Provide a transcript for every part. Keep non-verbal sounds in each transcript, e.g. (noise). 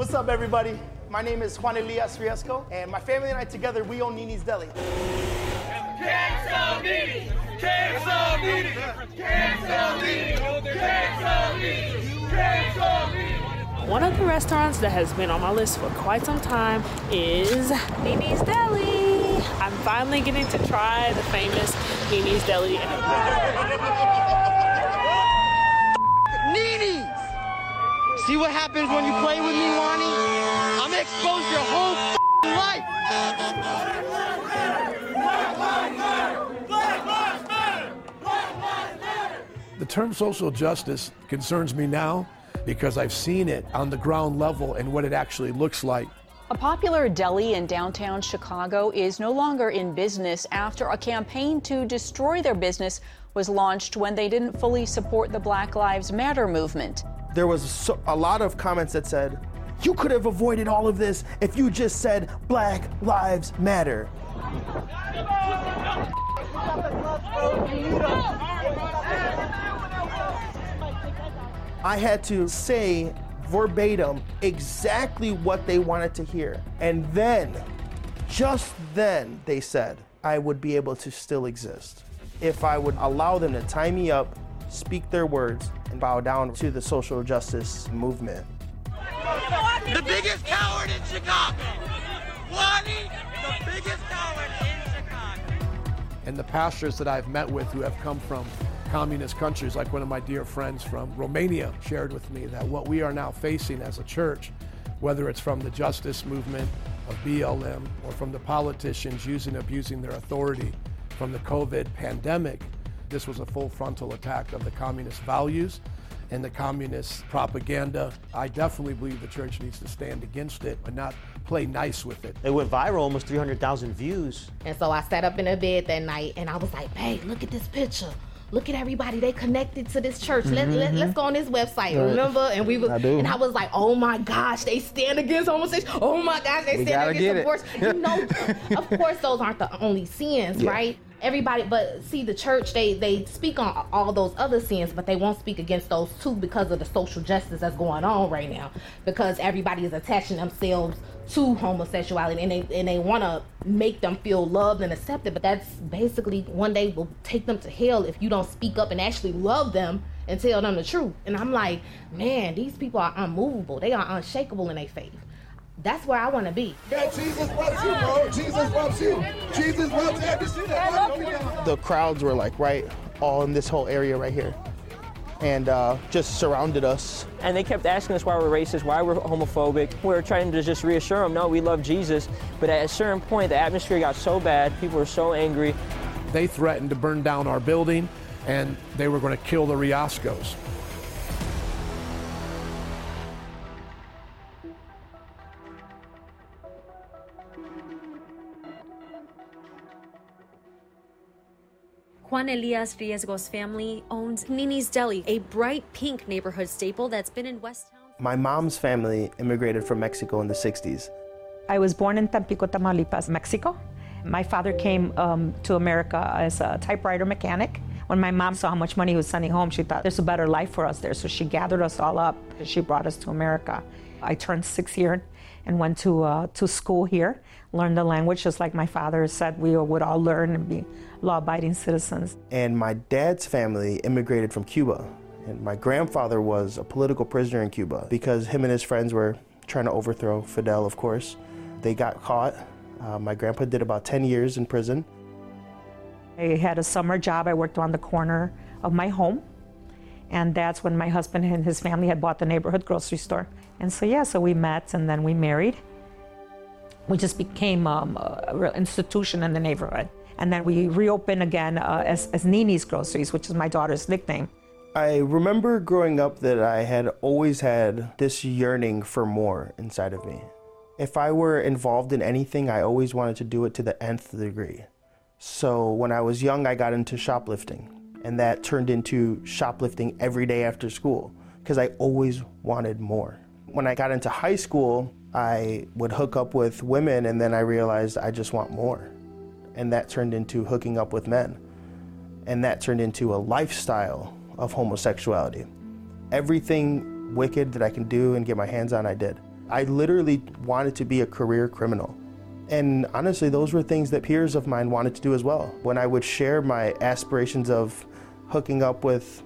What's up, everybody? My name is Juan Elias Riesco, and my family and I together, we own Nini's Deli. Nini's! Can't sell Nini's! Can't sell Nini's! Can't sell Nini's! One of the restaurants that has been on my list for quite some time is Nini's Deli. I'm finally getting to try the famous Nini's Deli. See what happens when you play with me, Wani? I'm gonna expose your whole f***ing life! The term social justice concerns me now because I've seen it on the ground level and what it actually looks like. A popular deli in downtown Chicago is no longer in business after a campaign to destroy their business was launched when they didn't fully support the Black Lives Matter movement. There was so, a lot of comments that said, you could have avoided all of this if you just said Black Lives Matter. I had to say verbatim exactly what they wanted to hear. And then, just then, they said I would be able to still exist if I would allow them to tie me up, speak their words, and bow down to the social justice movement. The biggest coward in Chicago! Wani, the biggest coward in Chicago! And the pastors that I've met with who have come from communist countries, like one of my dear friends from Romania shared with me that what we are now facing as a church, whether it's from the justice movement of BLM or from the politicians using abusing their authority from the COVID pandemic, this was a full frontal attack of the communist values and the communist propaganda. I definitely believe the church needs to stand against it, but not play nice with it. It went viral, almost 300,000 views. And so I sat up in a bed that night and I was like, babe, look at this picture. Look at everybody. They connected to this church. Let, let, mm-hmm. let's go on this website. Right. Remember? And we was I do. and I was like, oh my gosh, they stand against homosexuality. Oh my gosh, they We stand against get it. abortion. You know, (laughs) of course those aren't the only sins, Yeah. right? Everybody, but see, the church they they speak on all those other sins, but they won't speak against those two because of the social justice that's going on right now. Because everybody is attaching themselves to homosexuality, and they and they want to make them feel loved and accepted. But that's basically one day will take them to hell if you don't speak up and actually love them and tell them the truth. And I'm like, man, these people are unmovable. They are unshakable in their faith. That's where I want to be. Yeah, Jesus loves you, bro. Jesus loves you. Jesus loves every single one you. The crowds were like right all in this whole area right here and uh, just surrounded us. And they kept asking us why we're racist, why we're homophobic. We were trying to just reassure them, no, we love Jesus. But at a certain point, the atmosphere got so bad, people were so angry. They threatened to burn down our building and they were going to kill the Riescos. Juan Elias Riesco's family owns Nini's Deli, a bright pink neighborhood staple that's been in West Town. My mom's family immigrated from Mexico in the 60s. I was born in Tampico, Tamaulipas, Mexico. My father came um, to America as a typewriter mechanic. When my mom saw how much money he was sending home, she thought there's a better life for us there. So she gathered us all up. She brought us to America. I turned six here and went to, uh, to school here, learned the language, just like my father said we would all learn and be law abiding citizens. And my dad's family immigrated from Cuba. And my grandfather was a political prisoner in Cuba because him and his friends were trying to overthrow Fidel, of course. They got caught. Uh, my grandpa did about 10 years in prison. I had a summer job. I worked on the corner of my home. And that's when my husband and his family had bought the neighborhood grocery store. And so, yeah, so we met and then we married. We just became um, a real institution in the neighborhood. And then we reopened again uh, as, as Nini's Groceries, which is my daughter's nickname. I remember growing up that I had always had this yearning for more inside of me. If I were involved in anything, I always wanted to do it to the nth degree. So when I was young, I got into shoplifting, and that turned into shoplifting every day after school because I always wanted more. When I got into high school, I would hook up with women, and then I realized I just want more. And that turned into hooking up with men. And that turned into a lifestyle of homosexuality. Everything wicked that I can do and get my hands on, I did. I literally wanted to be a career criminal. And honestly, those were things that peers of mine wanted to do as well. When I would share my aspirations of hooking up with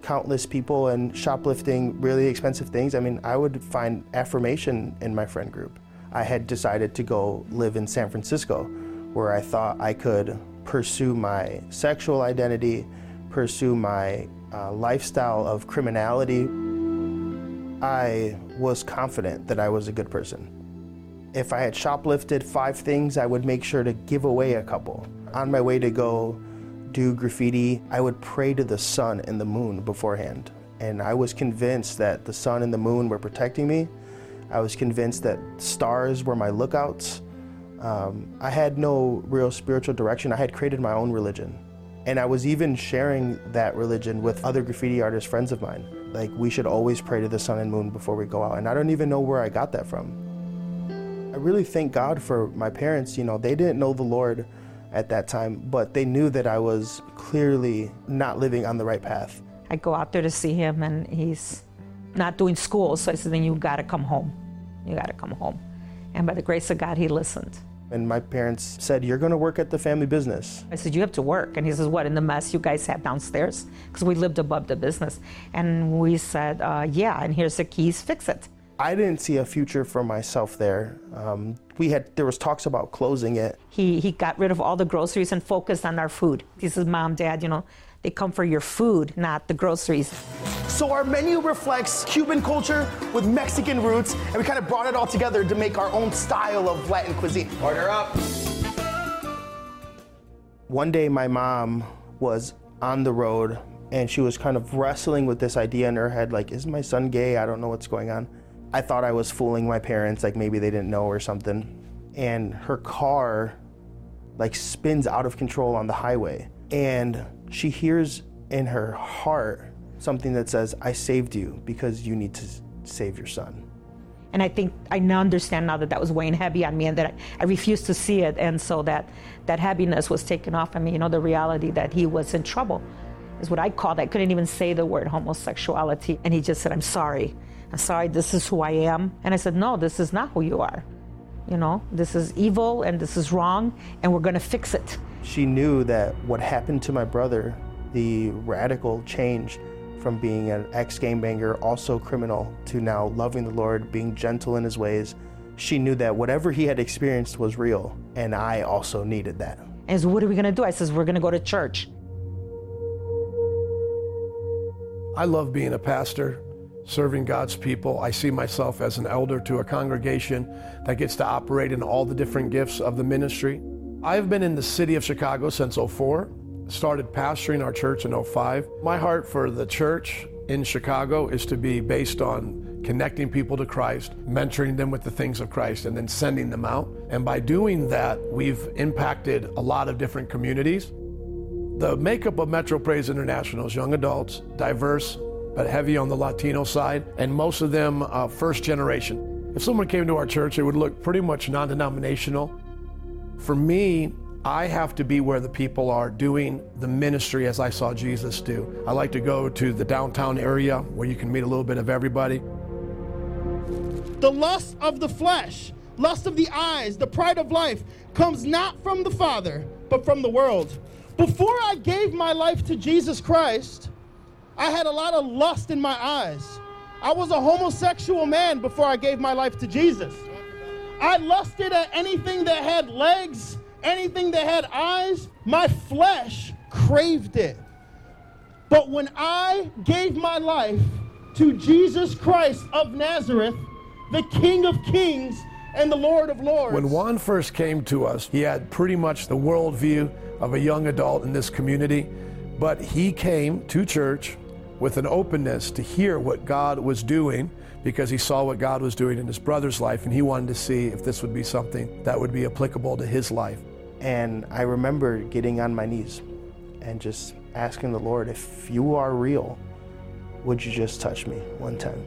countless people and shoplifting really expensive things, I mean, I would find affirmation in my friend group. I had decided to go live in San Francisco, where I thought I could pursue my sexual identity, pursue my uh, lifestyle of criminality. I was confident that I was a good person. If I had shoplifted five things, I would make sure to give away a couple. On my way to go do graffiti, I would pray to the sun and the moon beforehand. And I was convinced that the sun and the moon were protecting me. I was convinced that stars were my lookouts. Um, I had no real spiritual direction. I had created my own religion. And I was even sharing that religion with other graffiti artist friends of mine. Like, we should always pray to the sun and moon before we go out. And I don't even know where I got that from. I really thank God for my parents. You know, they didn't know the Lord at that time, but they knew that I was clearly not living on the right path. I go out there to see him, and he's not doing school. So I said, then you got to come home. You got to come home. And by the grace of God, he listened. And my parents said, You're going to work at the family business. I said, You have to work. And he says, What, in the mess you guys have downstairs? Because we lived above the business. And we said, uh, Yeah, and here's the keys, fix it. I didn't see a future for myself there. Um, we had there was talks about closing it. He he got rid of all the groceries and focused on our food. He says, Mom, Dad, you know, they come for your food, not the groceries. So our menu reflects Cuban culture with Mexican roots, and we kind of brought it all together to make our own style of Latin cuisine. Order up. One day, my mom was on the road and she was kind of wrestling with this idea in her head like, is my son gay? I don't know what's going on. I thought I was fooling my parents, like maybe they didn't know or something. And her car like spins out of control on the highway. And she hears in her heart something that says, I saved you because you need to save your son. And I think I now understand now that that was weighing heavy on me and that I, I refused to see it. And so that, that heaviness was taken off of me, you know, the reality that he was in trouble is what I called. I couldn't even say the word homosexuality. And he just said, I'm sorry. I'm sorry, this is who I am. And I said, No, this is not who you are. You know, this is evil and this is wrong, and we're going to fix it. She knew that what happened to my brother, the radical change from being an ex game banger, also criminal, to now loving the Lord, being gentle in his ways, she knew that whatever he had experienced was real, and I also needed that. And so, what are we going to do? I says, We're going to go to church. I love being a pastor, serving God's people. I see myself as an elder to a congregation that gets to operate in all the different gifts of the ministry. I've been in the city of Chicago since 04, started pastoring our church in 05. My heart for the church in Chicago is to be based on connecting people to Christ, mentoring them with the things of Christ, and then sending them out. And by doing that, we've impacted a lot of different communities. The makeup of Metro Praise International is young adults, diverse, but heavy on the Latino side, and most of them uh, first generation. If someone came to our church, it would look pretty much non denominational. For me, I have to be where the people are doing the ministry as I saw Jesus do. I like to go to the downtown area where you can meet a little bit of everybody. The lust of the flesh, lust of the eyes, the pride of life comes not from the Father, but from the world. Before I gave my life to Jesus Christ, I had a lot of lust in my eyes. I was a homosexual man before I gave my life to Jesus. I lusted at anything that had legs, anything that had eyes. My flesh craved it. But when I gave my life to Jesus Christ of Nazareth, the King of Kings and the Lord of Lords. When Juan first came to us, he had pretty much the worldview of a young adult in this community, but he came to church with an openness to hear what God was doing because he saw what God was doing in his brother's life and he wanted to see if this would be something that would be applicable to his life. And I remember getting on my knees and just asking the Lord, if you are real, would you just touch me one time?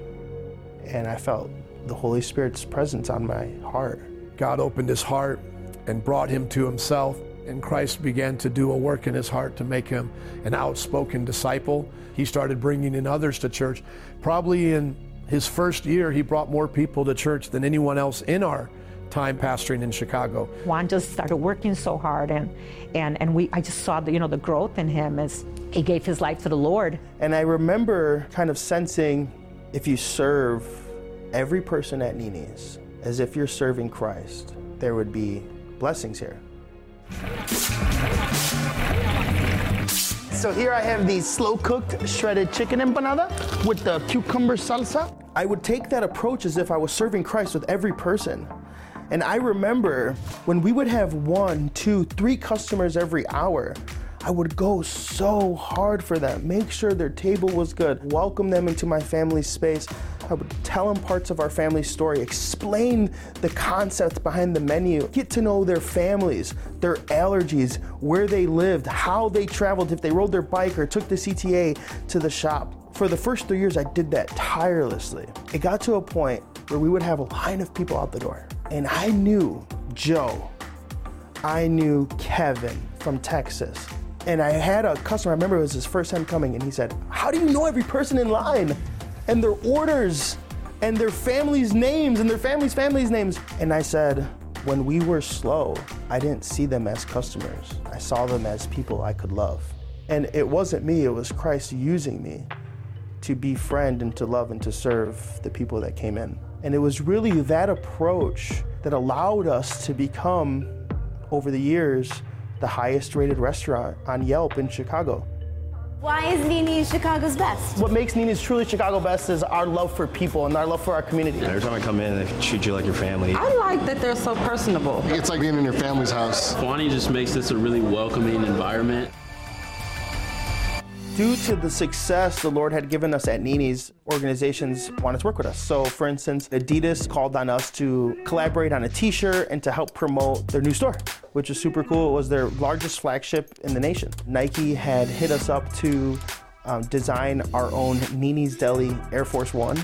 And I felt the Holy Spirit's presence on my heart. God opened his heart and brought him to himself, and Christ began to do a work in his heart to make him an outspoken disciple. He started bringing in others to church. Probably in His first year, he brought more people to church than anyone else in our time pastoring in Chicago. Juan just started working so hard, and and and we I just saw the you know the growth in him as he gave his life to the Lord. And I remember kind of sensing if you serve every person at Nini's as if you're serving Christ, there would be blessings here. So here I have the slow cooked shredded chicken empanada with the cucumber salsa. I would take that approach as if I was serving Christ with every person. And I remember when we would have one, two, three customers every hour, I would go so hard for them, make sure their table was good, welcome them into my family space. I would tell them parts of our family story, explain the concept behind the menu, get to know their families, their allergies, where they lived, how they traveled, if they rode their bike or took the CTA to the shop. For the first three years, I did that tirelessly. It got to a point where we would have a line of people out the door, and I knew Joe, I knew Kevin from Texas. And I had a customer, I remember it was his first time coming, and he said, How do you know every person in line and their orders and their families' names and their families' families' names? And I said, When we were slow, I didn't see them as customers. I saw them as people I could love. And it wasn't me, it was Christ using me to befriend and to love and to serve the people that came in. And it was really that approach that allowed us to become, over the years, the highest rated restaurant on Yelp in Chicago. Why is Nini's Chicago's best? What makes Nini's truly Chicago best is our love for people and our love for our community. Every time I come in, they treat you like your family. I like that they're so personable. It's like being in your family's house. Wani just makes this a really welcoming environment. Due to the success the Lord had given us at Nini's, organizations wanted to work with us. So, for instance, Adidas called on us to collaborate on a t shirt and to help promote their new store, which is super cool. It was their largest flagship in the nation. Nike had hit us up to um, design our own Nini's Deli Air Force One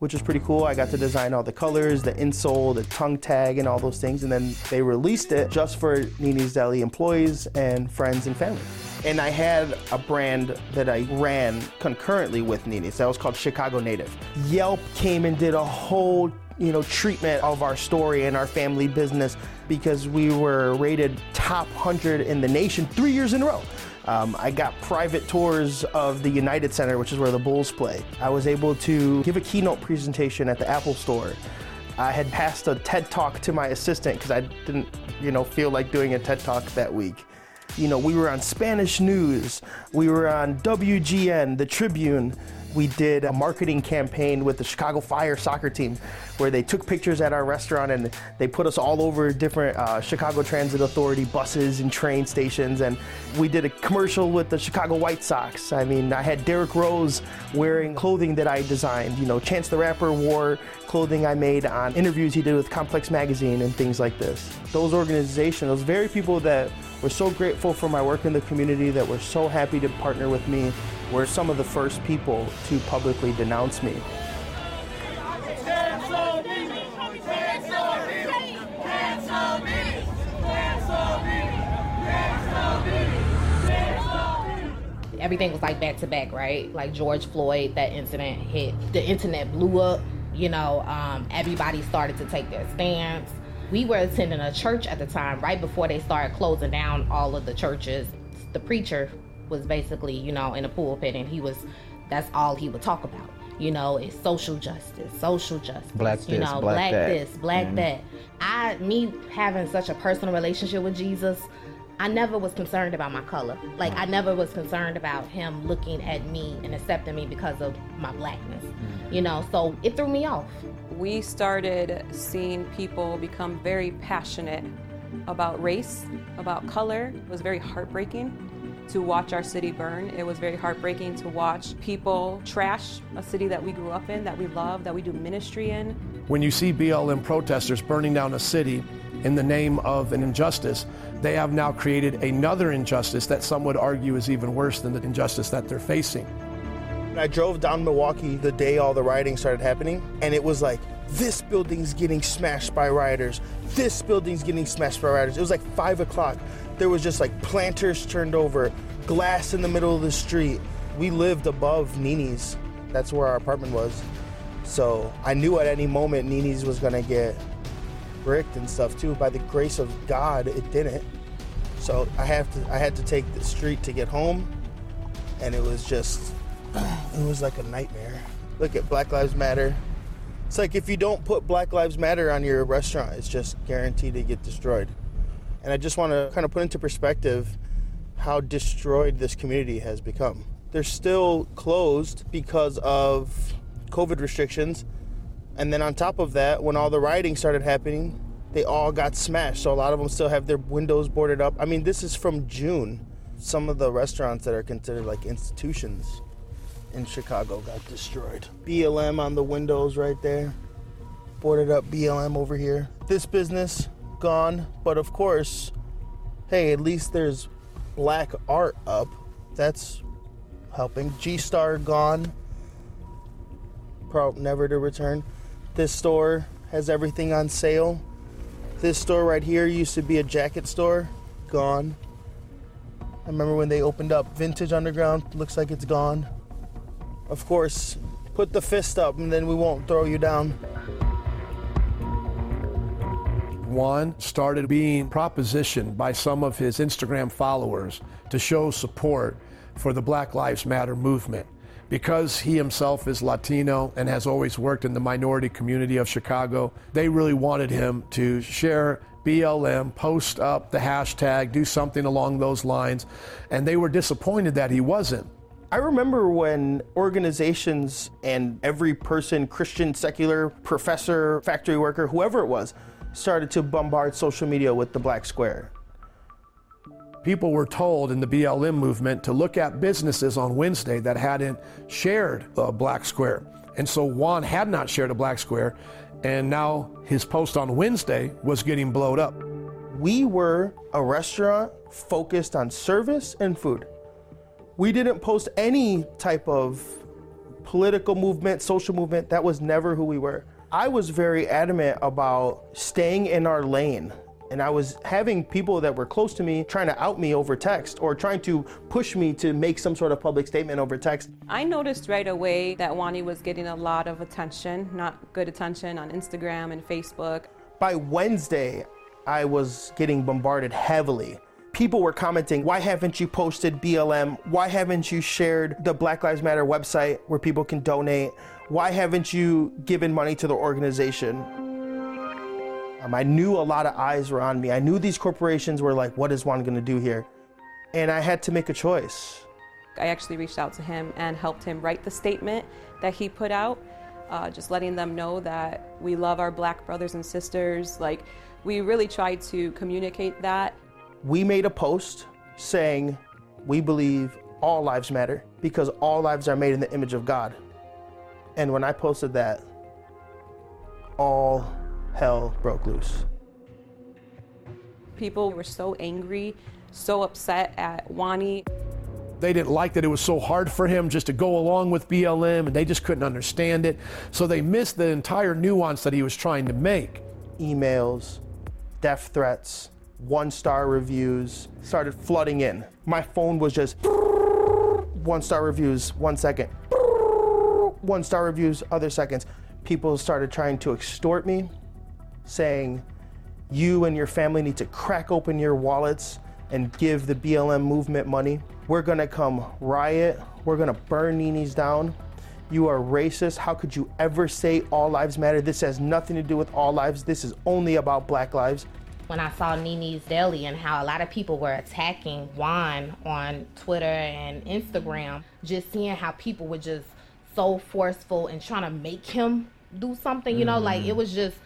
which was pretty cool. I got to design all the colors, the insole, the tongue tag, and all those things. And then they released it just for Nini's Deli employees and friends and family. And I had a brand that I ran concurrently with Nini's. That was called Chicago Native. Yelp came and did a whole you know treatment of our story and our family business because we were rated top 100 in the nation three years in a row. Um, I got private tours of the United Center, which is where the Bulls play. I was able to give a keynote presentation at the Apple Store. I had passed a TED Talk to my assistant because I didn't, you know, feel like doing a TED Talk that week. You know, we were on Spanish News, we were on WGN, the Tribune. We did a marketing campaign with the Chicago Fire soccer team where they took pictures at our restaurant and they put us all over different uh, Chicago Transit Authority buses and train stations. And we did a commercial with the Chicago White Sox. I mean, I had Derrick Rose wearing clothing that I designed. You know, Chance the Rapper wore clothing I made on interviews he did with Complex Magazine and things like this. Those organizations, those very people that were so grateful for my work in the community, that were so happy to partner with me, were some of the first people to publicly denounce me. everything was like back to back, right? Like George Floyd, that incident hit, the internet blew up. You know, um, everybody started to take their stance. We were attending a church at the time, right before they started closing down all of the churches. The preacher was basically, you know, in a pulpit, and he was, that's all he would talk about. You know, it's social justice, social justice. Black you this, know, black black that. this, black Mhm. that. I, me having such a personal relationship with Jesus, I never was concerned about my color. Like I never was concerned about him looking at me and accepting me because of my blackness. Mm. You know, so it threw me off. we started seeing people become very passionate about race, about color. It was very heartbreaking to watch our city burn. It was very heartbreaking to watch people trash a city that we grew up in, that we love, that we do ministry in. When you see BLM protesters burning down a city in the name of an injustice, they have now created another injustice that some would argue is even worse than the injustice that they're facing. I drove down Milwaukee the day all the rioting started happening, and it was like, this building's getting smashed by rioters. This building's getting smashed by rioters. It was like five o'clock. There was just like planters turned over, glass in the middle of the street. We lived above Nini's. That's where our apartment was. So I knew at any moment Nini's was gonna get bricked and stuff too. By the grace of God, it didn't. So I have to I had to take the street to get home, and it was just (clears throat) it was like a nightmare. Look at Black Lives Matter. It's like if you don't put Black Lives Matter on your restaurant, it's just guaranteed to get destroyed. And I just want to kind of put into perspective how destroyed this community has become. They're still closed because of COVID restrictions. And then on top of that, when all the rioting started happening, they all got smashed. So a lot of them still have their windows boarded up. I mean, this is from June. Some of the restaurants that are considered like institutions in Chicago got destroyed. BLM on the windows right there. Boarded up BLM over here. This business gone, but of course, hey, at least there's black art up. That's helping. G Star gone. Probably never to return. This store has everything on sale. This store right here used to be a jacket store. Gone. I remember when they opened up Vintage Underground. Looks like it's gone. Of course, put the fist up and then we won't throw you down. Juan started being propositioned by some of his Instagram followers to show support for the Black Lives Matter movement. Because he himself is Latino and has always worked in the minority community of Chicago, they really wanted him to share BLM, post up the hashtag, do something along those lines, and they were disappointed that he wasn't. I remember when organizations and every person, Christian, secular, professor, factory worker, whoever it was, started to bombard social media with the black square. People were told in the BLM movement to look at businesses on Wednesday that hadn't shared a black square. And so Juan had not shared a black square, and now his post on Wednesday was getting blowed up. We were a restaurant focused on service and food. We didn't post any type of political movement, social movement. That was never who we were. I was very adamant about staying in our lane. And I was having people that were close to me trying to out me over text or trying to push me to make some sort of public statement over text. I noticed right away that Wani was getting a lot of attention, not good attention on Instagram and Facebook. By Wednesday, I was getting bombarded heavily. People were commenting, why haven't you posted BLM? Why haven't you shared the Black Lives Matter website where people can donate? Why haven't you given money to the organization? Um, I knew a lot of eyes were on me. I knew these corporations were like, what is Juan gonna do here? And I had to make a choice. I actually reached out to him and helped him write the statement that he put out, uh, just letting them know that we love our black brothers and sisters. Like, we really tried to communicate that. We made a post saying, we believe all lives matter because all lives are made in the image of God. And when I posted that, all hell broke loose. People were so angry, so upset at Wani. They didn't like that it was so hard for him just to go along with BLM and they just couldn't understand it. So they missed the entire nuance that he was trying to make. Emails, death threats, one star reviews started flooding in. My phone was just (laughs) one star reviews, one second, (laughs) one star reviews, other seconds. People started trying to extort me, saying, You and your family need to crack open your wallets and give the BLM movement money. We're gonna come riot. We're gonna burn Nini's down. You are racist. How could you ever say all lives matter? This has nothing to do with all lives. This is only about black lives. When I saw Nini's Deli and how a lot of people were attacking Juan on Twitter and Instagram, just seeing how people were just so forceful and trying to make him do something, you know, like Mm-hmm. it was just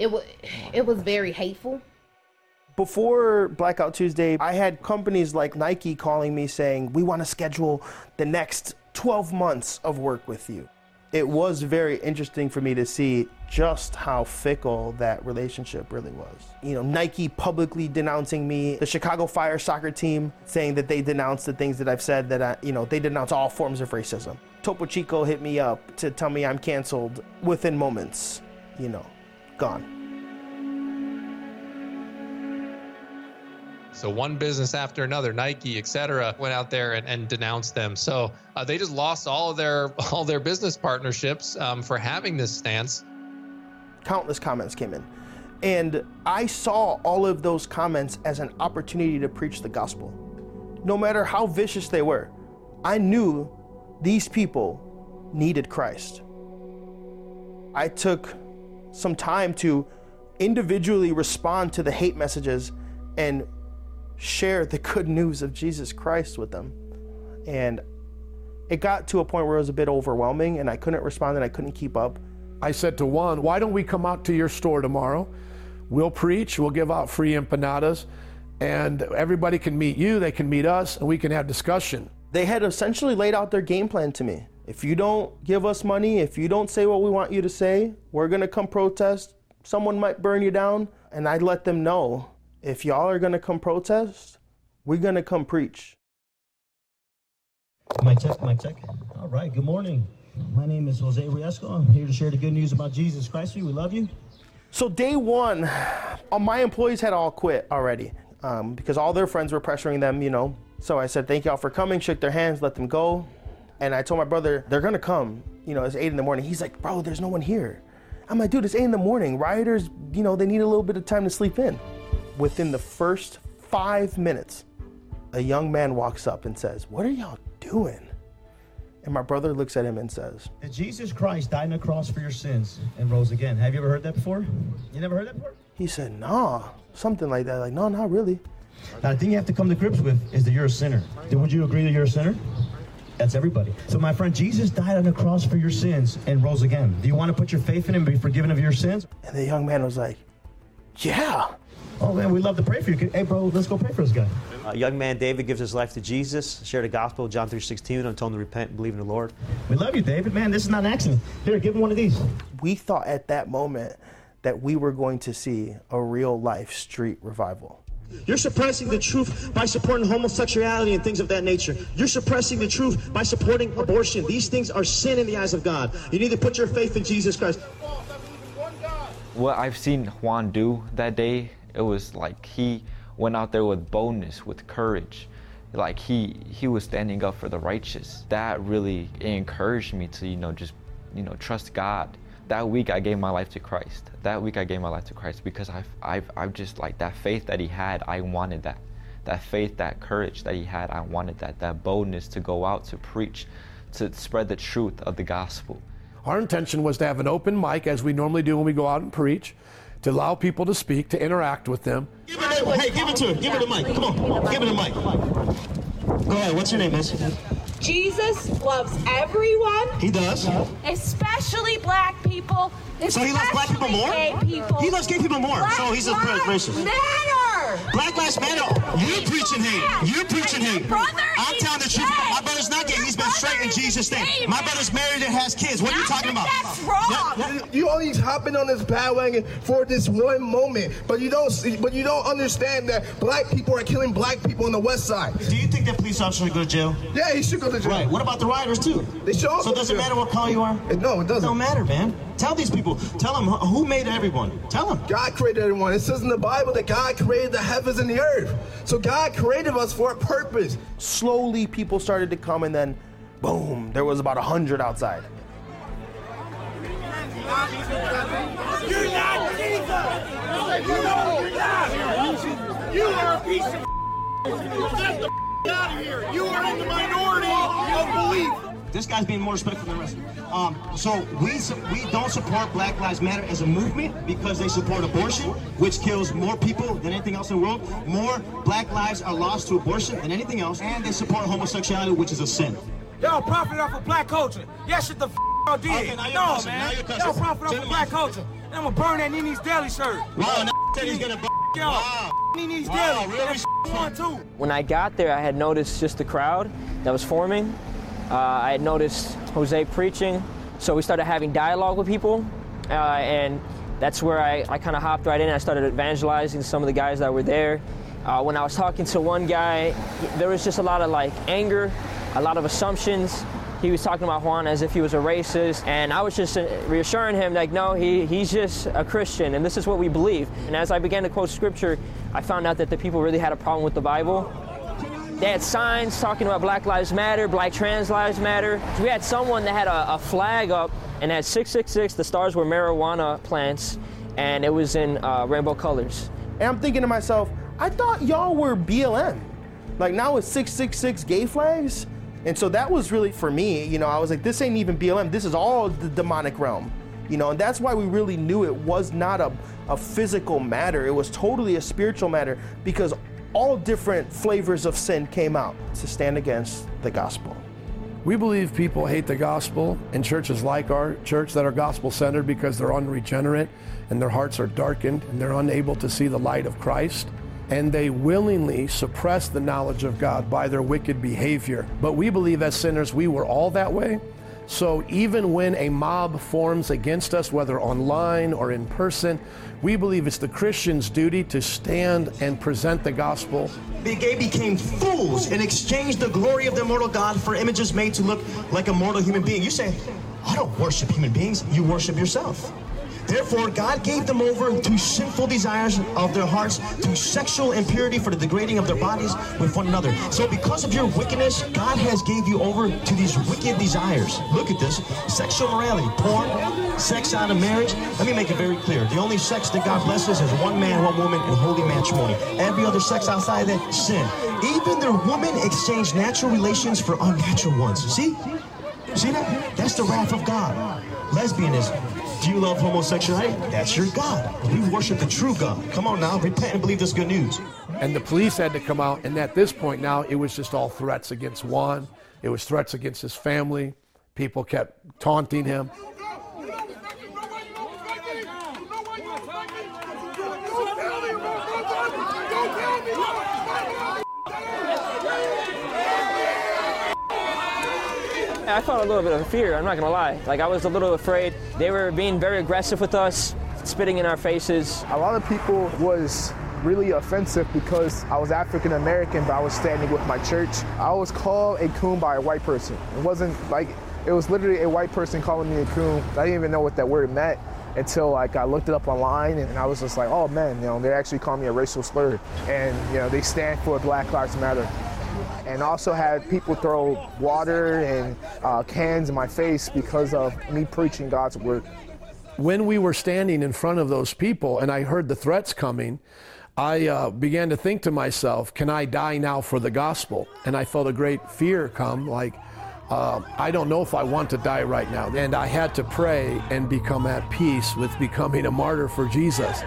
it was it was very hateful. Before Blackout Tuesday, I had companies like Nike calling me saying, We want to schedule the next 12 months of work with you. It was very interesting for me to see just how fickle that relationship really was. You know, Nike publicly denouncing me, the Chicago Fire soccer team saying that they denounce the things that I've said, that I, you know, they denounce all forms of racism. Topo Chico hit me up to tell me I'm canceled within moments, you know, gone. So one business after another, Nike, etc., went out there and, and denounced them. So uh, they just lost all of their (laughs) all their business partnerships um, for having this stance. Countless comments came in. And I saw all of those comments as an opportunity to preach the gospel. No matter how vicious they were, I knew these people needed Christ. I took some time to individually respond to the hate messages and share the good news of Jesus Christ with them. And it got to a point where it was a bit overwhelming and I couldn't respond and I couldn't keep up. I said to one, why don't we come out to your store tomorrow? We'll preach, we'll give out free empanadas, and everybody can meet you, they can meet us, and we can have discussion. They had essentially laid out their game plan to me. If you don't give us money, if you don't say what we want you to say, we're gonna come protest. Someone might burn you down. And I'd let them know if y'all are gonna come protest, we're gonna come preach. My check, my check. All right, good morning. My name is Jose Riesco. I'm here to share the good news about Jesus Christ. We love you. So day one, all my employees had all quit already um, because all their friends were pressuring them, you know. So I said, thank y'all for coming, shook their hands, let them go. And I told my brother, they're gonna come. You know, it's eight in the morning. He's like, bro, there's no one here. I'm like, dude, it's eight in the morning. Rioters, you know, they need a little bit of time to sleep in. Within the first five minutes, a young man walks up and says, What are y'all doing? And my brother looks at him and says, That Jesus Christ died on the cross for your sins and rose again. Have you ever heard that before? You never heard that before? He said, Nah, something like that. Like, no, not really. Now, the thing you have to come to grips with is that you're a sinner. Would you agree that you're a sinner? That's everybody. So, my friend, Jesus died on the cross for your sins and rose again. Do you want to put your faith in him and be forgiven of your sins? And the young man was like, Yeah. Oh, man, we'd love to pray for you. Hey, bro, let's go pray for this guy. A young man, David, gives his life to Jesus, shared the gospel, John 3.16, and told him to repent and believe in the Lord. We love you, David. Man, this is not an accident. Here, give him one of these. We thought at that moment that we were going to see a real life street revival. You're suppressing the truth by supporting homosexuality and things of that nature. You're suppressing the truth by supporting abortion. These things are sin in the eyes of God. You need to put your faith in Jesus Christ. What I've seen Juan do that day, it was like he went out there with boldness, with courage. Like he he was standing up for the righteous. That really encouraged me to, you know, just, you know, trust God. That week I gave my life to Christ. That week I gave my life to Christ because I've I've I've just like that faith that he had, I wanted that. That faith, that courage that he had, I wanted that. That boldness to go out to preach, to spread the truth of the gospel. Our intention was to have an open mic, as we normally do when we go out and preach, to allow people to speak, to interact with them. Give it, hey, give it to her. Give her the mic. Come on. Give her the mic. Go ahead. What's your name, miss? Jesus loves everyone. He does. Especially black people. So he loves black people more? People. He loves gay people more. Black So he's a lives racist. Matter. Black Lives Matter. You're preaching hate. You're preaching hate. brother I'm telling the truth. gay. My brother's not gay. He's been straight in Jesus' name. gay, My brother's married and has kids. What are you talking about? That's wrong. You always hopping on this bandwagon for this one moment, but you don't. see- But you don't understand that black people are killing black people on the west side. Do you think that police officer should go to jail? Yeah, he should go to jail. Right. What about the rioters too? They should also So it doesn't matter what color you are. No, it doesn't. It don't matter, man. Tell these people. Tell them who made everyone. Tell them. God created everyone. It says in the Bible that God created the heavens and the earth. So God created us for a purpose. Slowly, people started to come, and then, boom, there was about a hundred outside. You're not Jesus! No, you're not! jesus You are a piece of (laughs) Get the (laughs) out of here! You are in the minority of belief! This guy's being more respectful than the rest of them. Um, so we su- we don't support Black Lives Matter as a movement because they support abortion, which kills more people than anything else in the world. More Black lives are lost to abortion than anything else, and they support homosexuality, which is a sin. Y'all profit off of black culture. Yes, shit the f y'all did. Okay, now no, cussing, man. now you're cussing. Y'all profit off of black culture. And I'm gonna burn that Nini's Deli shirt. Wow, now said he's gonna. Y'all. Wow. Nini's Wow, Deli. really? One too. When I got there, I had noticed just the crowd that was forming. Uh, I had noticed Jose preaching, so we started having dialogue with people, uh, and that's where I, I kind of hopped right in. I started evangelizing some of the guys that were there. Uh, when I was talking to one guy, there was just a lot of like anger, a lot of assumptions, he was talking about Juan as if he was a racist, and I was just uh, reassuring him, like, no, he, he's just a Christian, and this is what we believe. And as I began to quote scripture, I found out that the people really had a problem with the Bible. They had signs talking about Black Lives Matter, Black Trans Lives Matter. We had someone that had a, a flag up and at 666, the stars were marijuana plants, and it was in uh, rainbow colors. And I'm thinking to myself, I thought y'all were BLM. Like now it's 666 gay flags. And so that was really for me, you know, I was like, this ain't even BLM. This is all the demonic realm. You know, and that's why we really knew it was not a, a physical matter. It was totally a spiritual matter because all different flavors of sin came out to stand against the gospel. We believe people hate the gospel in churches like our church that are gospel centered because they're unregenerate and their hearts are darkened and they're unable to see the light of Christ. And they willingly suppress the knowledge of God by their wicked behavior. But we believe as sinners, we were all that way. So even when a mob forms against us, whether online or in person, we believe it's the Christian's duty to stand and present the gospel. The gay became fools and exchanged the glory of the immortal God for images made to look like a mortal human being. You say, I don't worship human beings, you worship yourself. Therefore, God gave them over to sinful desires of their hearts, to sexual impurity for the degrading of their bodies with one another. So because of your wickedness, God has gave you over to these wicked desires. Look at this. Sexual morality, porn, sex out of marriage. Let me make it very clear. The only sex that God blesses is one man, one woman, and holy matrimony. Every other sex outside that, sin. Even their women exchange natural relations for unnatural ones. See? See that? That's the wrath of God. Lesbianism. Do you love homosexuality? That's your God. We worship the true God. Come on now, repent and believe this good news. And the police had to come out, and at this point now, it was just all threats against Juan. It was threats against his family. People kept taunting him. I felt a little bit of fear, I'm not gonna lie. Like I was a little afraid. They were being very aggressive with us, spitting in our faces. A lot of people was really offensive because I was African American, but I was standing with my church. I was called a coon by a white person. It wasn't like, it was literally a white person calling me a coon. I didn't even know what that word meant until like I looked it up online and I was just like, oh man, you know, they're actually calling me a racial slur. And, you know, they stand for Black Lives Matter and also had people throw water and uh, cans in my face because of me preaching God's word. When we were standing in front of those people and I heard the threats coming, I uh, began to think to myself, can I die now for the gospel? And I felt a great fear come, like, uh, I don't know if I want to die right now. And I had to pray and become at peace with becoming a martyr for Jesus.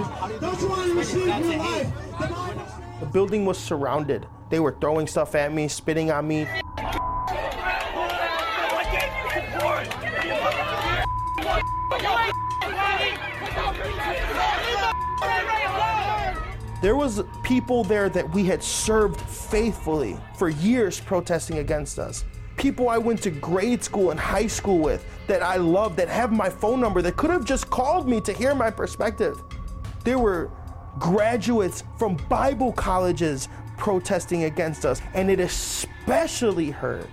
Life, friends? Don't you life? The building was surrounded. They were throwing stuff at me, spitting on me. There was people there that we had served faithfully for years protesting against us people I went to grade school and high school with that I love, that have my phone number, that could have just called me to hear my perspective. There were graduates from Bible colleges protesting against us, and it especially hurt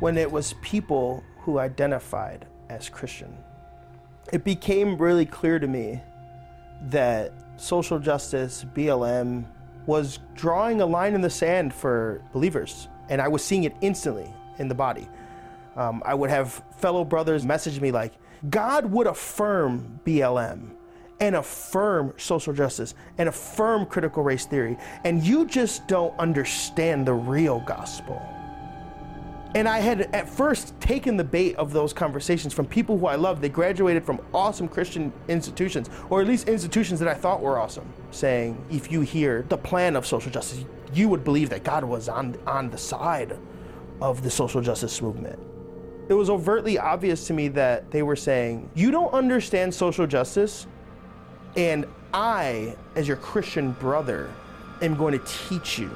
when it was people who identified as Christian. It became really clear to me that social justice, BLM, was drawing a line in the sand for believers, and I was seeing it instantly in the body. Um, I would have fellow brothers message me like, God would affirm BLM and affirm social justice and affirm critical race theory, and you just don't understand the real gospel. And I had at first taken the bait of those conversations from people who I loved. They graduated from awesome Christian institutions, or at least institutions that I thought were awesome, saying, if you hear the plan of social justice, you would believe that God was on, on the side of the social justice movement. It was overtly obvious to me that they were saying, You don't understand social justice, and I, as your Christian brother, am going to teach you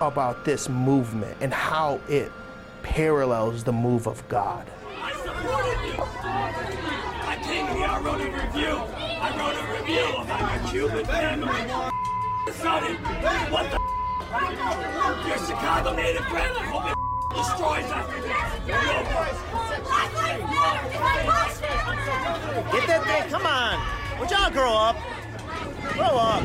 about this movement and how it parallels the move of God. I supported you. I came here, I wrote a review. I wrote a review about your Cuban family. Sonny, what the Your Chicago native friend, I hope it destroys after this. Get that thing, come on. Would y'all grow up? Grow up.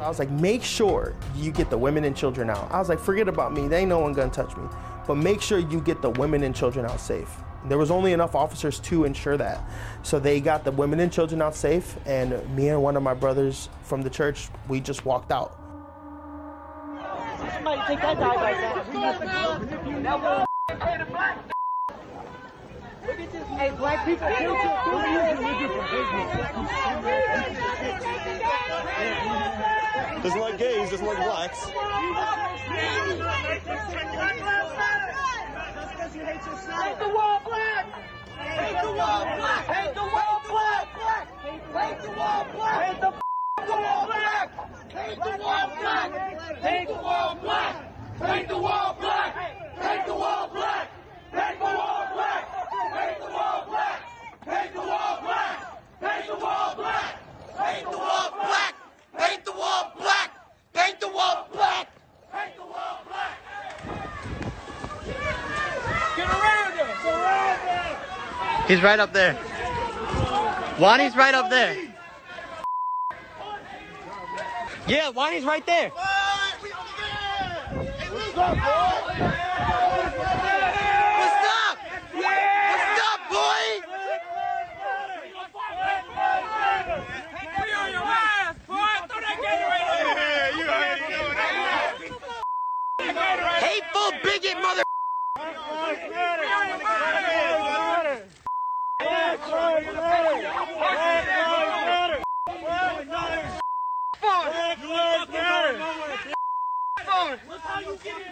I was like, make sure you get the women and children out. I was like, forget about me. They ain't no one gonna touch me. But make sure you get the women and children out safe. There was only enough officers to ensure that. So they got the women and children out safe, and me and one of my brothers from the church, we just walked out. Somebody take that guy back Hey, black people kill Doesn't like gays, doesn't like blacks. Make the wall black! Make the wall black! Make the wall black! Make the wall black! Make the wall black! Make the wall black! Make the wall black! Make the wall black! Make the wall black! Make the wall black! Make the wall black! Make the wall black! Make the wall black! Make the wall black! Make the wall black! Make the wall black! Make the wall black! Get around him! Surround him! He's right up there. Wani's right up there. Yeah, Wani's right there. What's up, boy? What's up? What's up, boy? We on your ass, boy. Throw that Gatorade already. Hateful bigot mother.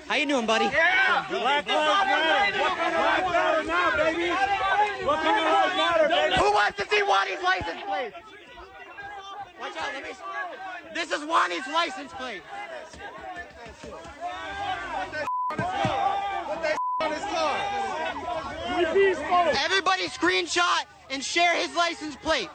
How you doing, buddy? Yeah. Black Lives Matter. Black Matter now, baby. What can your lives matter, baby? Who wants to see Wani's license plate? Watch out, let me. This is Wani's license plate. Everybody screenshot and share his license plate.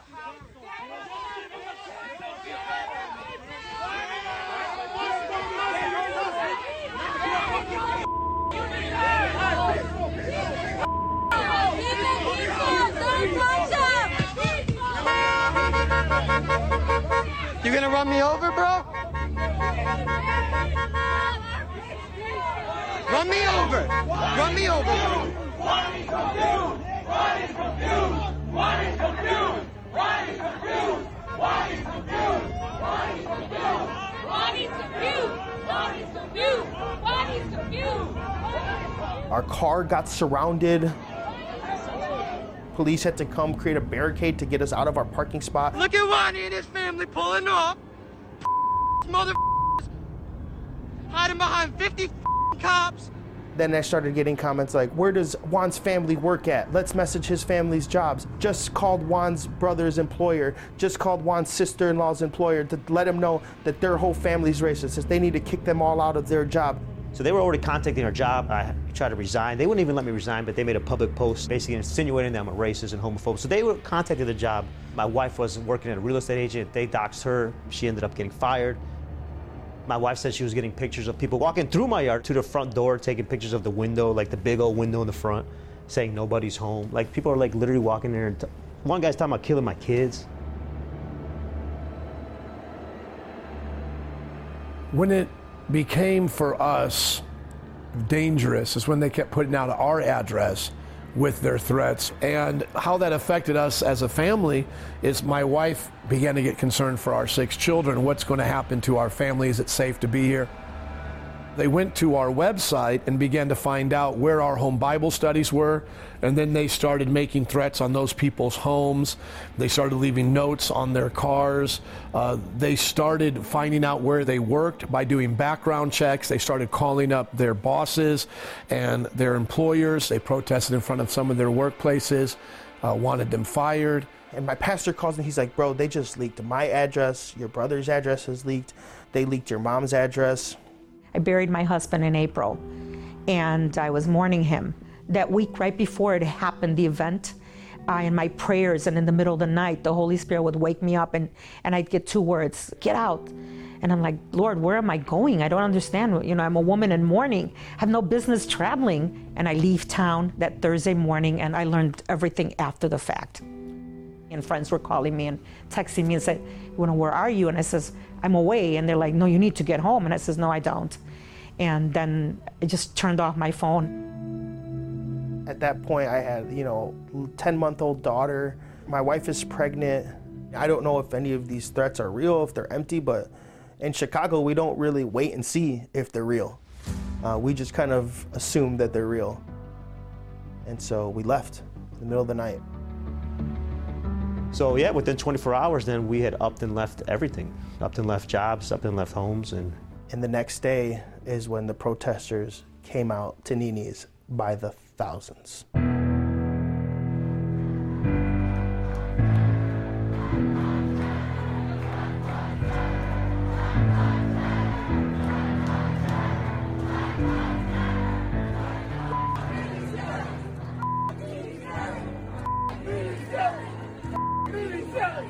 Gonna run me over, bro? Run me over! Run me over! Our car got surrounded. Police had to come create a barricade to get us out of our parking spot. Look at Wani and his family pulling up. (laughs) Mother hiding behind 50 cops. Then I started getting comments like, Where does Juan's family work at? Let's message his family's jobs. Just called Juan's brother's employer. Just called Juan's sister in law's employer to let him know that their whole family's racist. They need to kick them all out of their job. So they were already contacting our job. I tried to resign. They wouldn't even let me resign, but they made a public post basically insinuating that I'm a racist and homophobe. So they were contacting the job. My wife was working at a real estate agent. They doxed her. She ended up getting fired. My wife said she was getting pictures of people walking through my yard to the front door, taking pictures of the window, like the big old window in the front, saying nobody's home. Like people are like literally walking there. And t- one guy's talking about killing my kids. When it became for us dangerous is when they kept putting out our address with their threats. And how that affected us as a family is my wife began to get concerned for our six children. What's going to happen to our family? Is it safe to be here? They went to our website and began to find out where our home Bible studies were. And then they started making threats on those people's homes. They started leaving notes on their cars. Uh, they started finding out where they worked by doing background checks. They started calling up their bosses and their employers. They protested in front of some of their workplaces. uh, wanted them fired. And my pastor calls me. He's like, "Bro, they just leaked my address. Your brother's address is leaked. They leaked your mom's address." I buried my husband in April, and I was mourning him. That week, right before it happened, the event, uh, in my prayers and in the middle of the night, the Holy Spirit would wake me up, and and I'd get two words: "Get out." And I'm like, Lord, where am I going? I don't understand. You know, I'm a woman in mourning, have no business traveling. And I leave town that Thursday morning, and I learned everything after the fact. And friends were calling me and texting me and said, you know, where are you? And I says, I'm away. And they're like, no, you need to get home. And I says, no, I don't. And then I just turned off my phone. At that point, I had, you know, 10 month old daughter. My wife is pregnant. I don't know if any of these threats are real, if they're empty, but in Chicago, we don't really wait and see if they're real. Uh, we just kind of assume that they're real. And so we left in the middle of the night. So yeah, within 24 hours, then we had upped and left everything. Upped and left jobs, upped and left homes, and. And the next day is when the protesters came out to Nini's by the thousands. When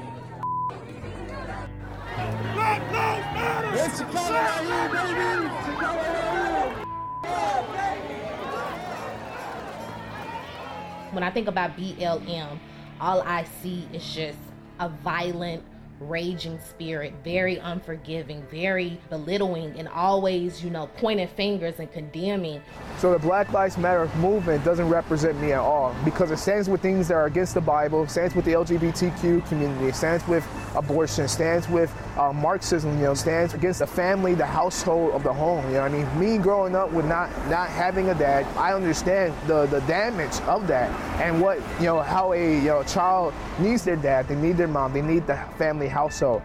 I think about BLM, all I see is just a violent, raging spirit, very unforgiving, very belittling, and always, you know, pointing fingers and condemning. So the Black Lives Matter movement doesn't represent me at all because it stands with things that are against the Bible, stands with the LGBTQ community, stands with abortion, stands with uh, Marxism, you know, stands against the family, the household of the home. You know I mean? Me growing up with not not having a dad, I understand the the damage of that and what you know how a you know child needs their dad, they need their mom, they need the family household.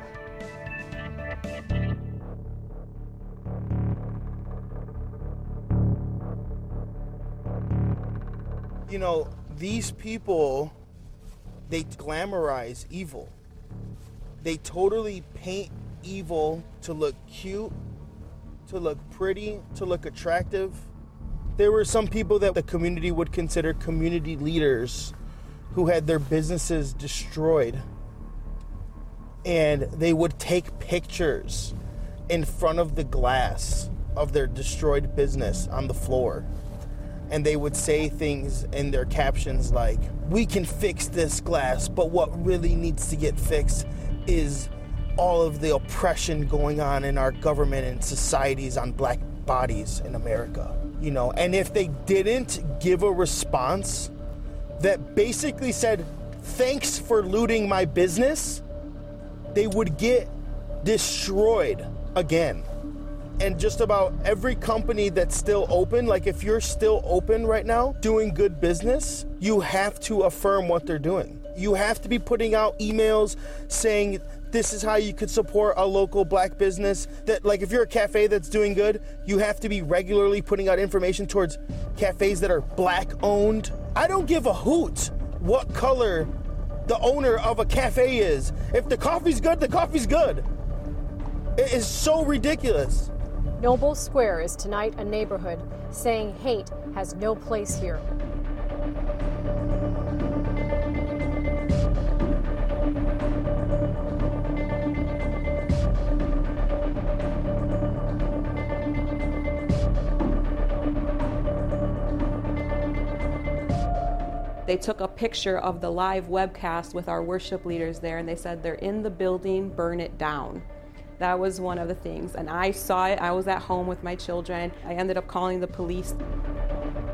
You know, these people, they glamorize evil. They totally paint evil to look cute, to look pretty, to look attractive. There were some people that the community would consider community leaders who had their businesses destroyed. And they would take pictures in front of the glass of their destroyed business on the floor. And they would say things in their captions like, We can fix this glass, but what really needs to get fixed is all of the oppression going on in our government and societies on black bodies in America. You know, and if they didn't give a response that basically said, Thanks for looting my business, they would get destroyed again. And just about every company that's still open, like if you're still open right now, doing good business, you have to affirm what they're doing. You have to be putting out emails saying this is how you could support a local black business. That like if you're a cafe that's doing good, you have to be regularly putting out information towards cafes that are black owned. I don't give a hoot what color the owner of a cafe is. If the coffee's good, the coffee's good. It is so ridiculous. Noble Square is tonight a neighborhood saying hate has no place here. They took a picture of the live webcast with our worship leaders there and they said they're in the building, burn it down. That was one of the things. And I saw it. I was at home with my children. I ended up calling the police.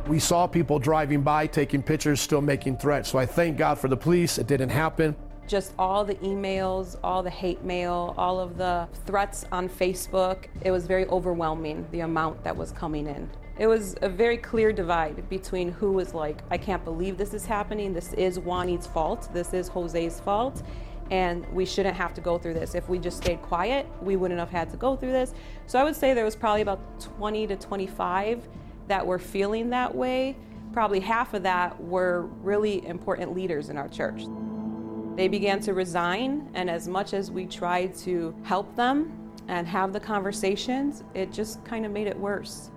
We saw people driving by, taking pictures, still making threats. So I thank God for the police. It didn't happen. Just all the emails, all the hate mail, all of the threats on Facebook. It was very overwhelming, the amount that was coming in. It was a very clear divide between who was like, I can't believe this is happening. This is Juanita's fault. This is Jose's fault. And we shouldn't have to go through this. If we just stayed quiet, we wouldn't have had to go through this. So I would say there was probably about 20 to 25 that were feeling that way. Probably half of that were really important leaders in our church. They began to resign, and as much as we tried to help them and have the conversations, it just kind of made it worse.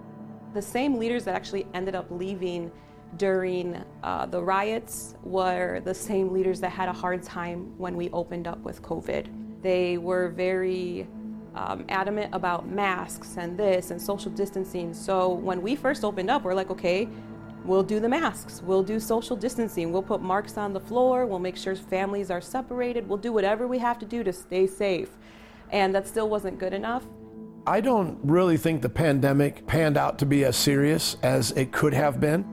The same leaders that actually ended up leaving during uh, the riots were the same leaders that had a hard time when we opened up with COVID. They were very um, adamant about masks and this and social distancing. So when we first opened up, we're like, okay, we'll do the masks, we'll do social distancing, we'll put marks on the floor, we'll make sure families are separated, we'll do whatever we have to do to stay safe. And that still wasn't good enough. I don't really think the pandemic panned out to be as serious as it could have been.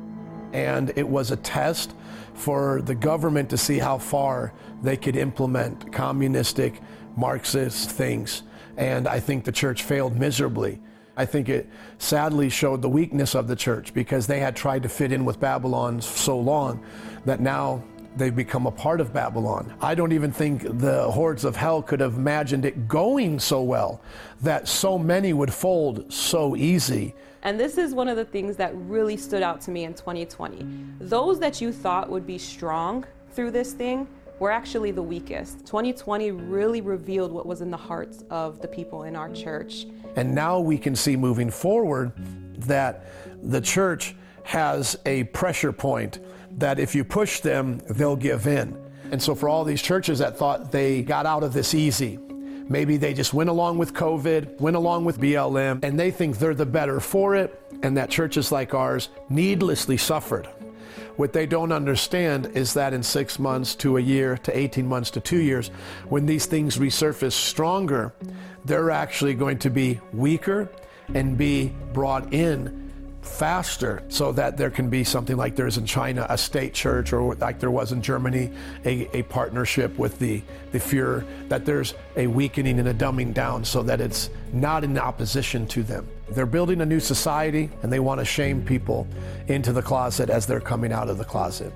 And it was a test for the government to see how far they could implement communistic, Marxist things. And I think the church failed miserably. I think it sadly showed the weakness of the church because they had tried to fit in with Babylon so long that now they've become a part of Babylon. I don't even think the hordes of hell could have imagined it going so well that so many would fold so easy. And this is one of the things that really stood out to me in 2020. Those that you thought would be strong through this thing were actually the weakest. 2020 really revealed what was in the hearts of the people in our church. And now we can see moving forward that the church has a pressure point that if you push them, they'll give in. And so, for all these churches that thought they got out of this easy, maybe they just went along with COVID, went along with BLM, and they think they're the better for it, and that churches like ours needlessly suffered. What they don't understand is that in six months to a year to 18 months to two years, when these things resurface stronger, they're actually going to be weaker and be brought in faster so that there can be something like there's in China, a state church, or like there was in Germany, a, a partnership with the, the Fuhrer, that there's a weakening and a dumbing down so that it's not in opposition to them. They're building a new society and they want to shame people into the closet as they're coming out of the closet.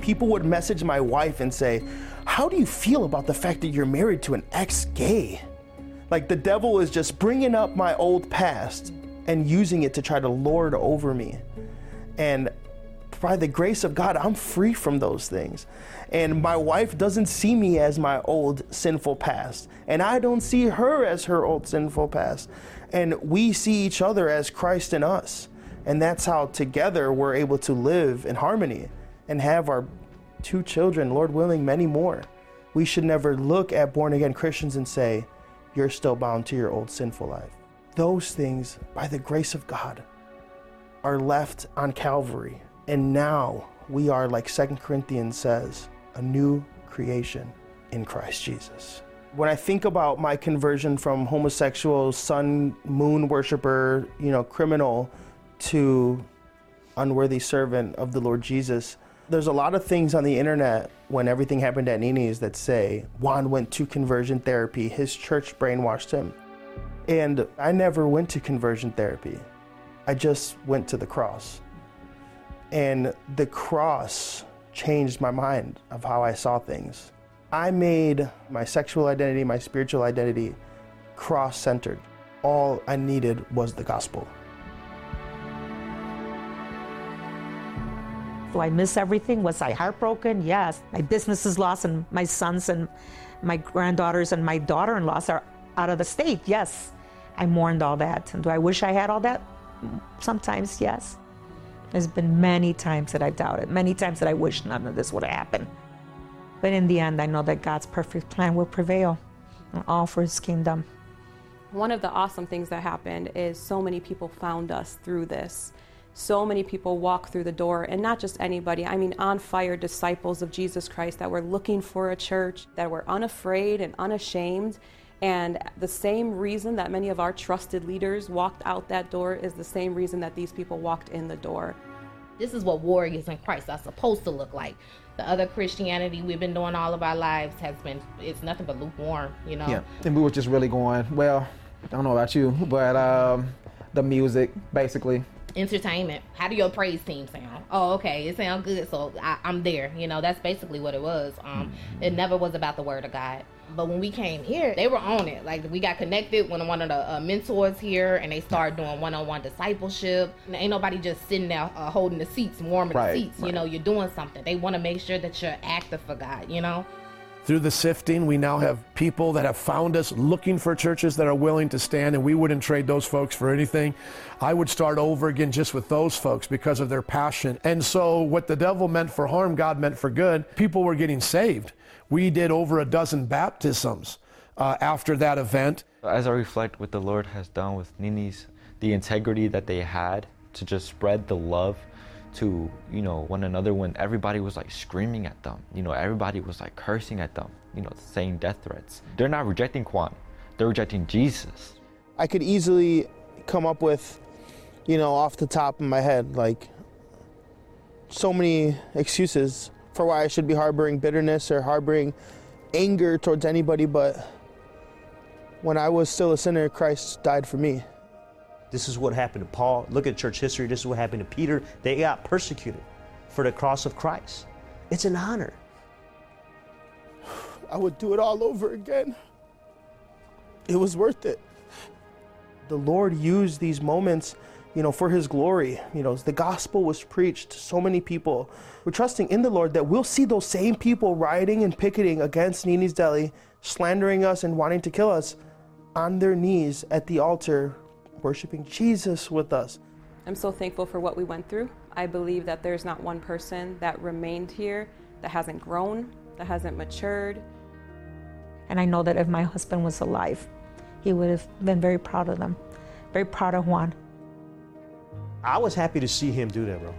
People would message my wife and say, How do you feel about the fact that you're married to an ex gay? Like the devil is just bringing up my old past and using it to try to lord over me. And by the grace of God, I'm free from those things. And my wife doesn't see me as my old sinful past. And I don't see her as her old sinful past. And we see each other as Christ in us. And that's how together we're able to live in harmony and have our two children, Lord willing, many more. We should never look at born again Christians and say, you're still bound to your old sinful life. Those things, by the grace of God, are left on Calvary. And now we are, like Second Corinthians says, a new creation in Christ Jesus. When I think about my conversion from homosexual, sun, moon worshiper, you know, criminal to unworthy servant of the Lord Jesus, there's a lot of things on the internet when everything happened at Nini's that say Juan went to conversion therapy, his church brainwashed him. And I never went to conversion therapy. I just went to the cross. And the cross changed my mind of how I saw things. I made my sexual identity, my spiritual identity cross centered. All I needed was the gospel. Do I miss everything? Was I heartbroken? Yes. My business is lost, and my sons and my granddaughters and my daughter in laws are out of the state. Yes. I mourned all that. And do I wish I had all that? Sometimes, yes. There's been many times that I've doubted, many times that I wish none of this would have happened. But in the end, I know that God's perfect plan will prevail, all for His kingdom. One of the awesome things that happened is so many people found us through this so many people walk through the door, and not just anybody, I mean, on fire disciples of Jesus Christ that were looking for a church, that were unafraid and unashamed. And the same reason that many of our trusted leaders walked out that door is the same reason that these people walked in the door. This is what warriors in Christ are supposed to look like. The other Christianity we've been doing all of our lives has been, it's nothing but lukewarm, you know? Yeah, and we were just really going, well, I don't know about you, but um, the music, basically, entertainment. How do your praise team sound? Oh, okay, it sounds good, so I, am there. You know, that's basically what it was. Um, mm-hmm. It never was about the word of God. But when we came here, they were on it. Like we got connected with one of the uh, mentors here, and they started doing one-on-one discipleship. And ain't nobody just sitting there uh, holding the seats, warming Right, the seats. You know, you're doing something. They want to make sure that you're active for God. You know. Through the sifting, we now have people that have found us looking for churches that are willing to stand, and we wouldn't trade those folks for anything. I would start over again just with those folks because of their passion. And so, what the devil meant for harm, God meant for good. People were getting saved. We did over a dozen baptisms uh, after that event. As I reflect what the Lord has done with Nini's, the integrity that they had to just spread the love to, you know, one another when everybody was like screaming at them. You know, everybody was like cursing at them, you know, saying death threats. They're not rejecting Juan, they're rejecting Jesus. I could easily come up with, you know, off the top of my head, like so many excuses for why I should be harboring bitterness or harboring anger towards anybody, but when I was still a sinner, Christ died for me. This is what happened to Paul. Look at church history. This is what happened to Peter. They got persecuted for the cross of Christ. It's an honor. I would do it all over again. It was worth it. The Lord used these moments, you know, for his glory. You know, the gospel was preached to so many people. We're trusting in the Lord that we'll see those same people rioting and picketing against Nini's Deli, slandering us and wanting to kill us on their knees at the altar, worshiping Jesus with us. I'm so thankful for what we went through. I believe that there's not one person that remained here that hasn't grown, that hasn't matured. And I know that if my husband was alive, he would have been very proud of them, very proud of Juan. I was happy to see him do that, bro.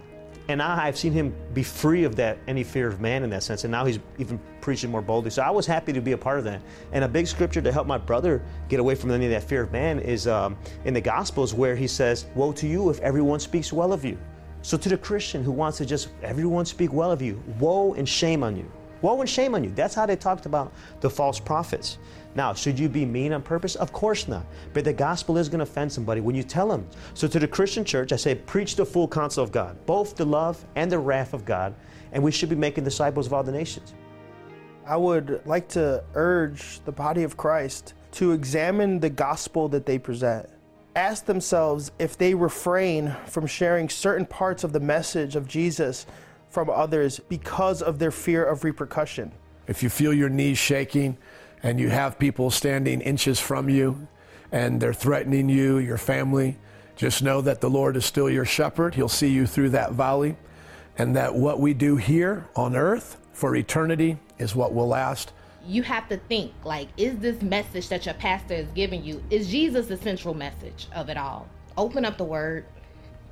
And now I've seen him be free of that any fear of man in that sense. And now he's even preaching more boldly. So I was happy to be a part of that. And a big scripture to help my brother get away from any of that fear of man is um, in the Gospels where he says, Woe to you if everyone speaks well of you. So to the Christian who wants to just everyone speak well of you, woe and shame on you. Woe and shame on you. That's how they talked about the false prophets. Now, should you be mean on purpose? Of course not. But the gospel is going to offend somebody when you tell them. So, to the Christian church, I say, preach the full counsel of God, both the love and the wrath of God, and we should be making disciples of all the nations. I would like to urge the body of Christ to examine the gospel that they present. Ask themselves if they refrain from sharing certain parts of the message of Jesus from others because of their fear of repercussion. If you feel your knees shaking and you have people standing inches from you and they're threatening you, your family, just know that the Lord is still your shepherd. He'll see you through that valley and that what we do here on earth for eternity is what will last. you have to think like is this message that your pastor is giving you is jesus the central message of it all? Open up the word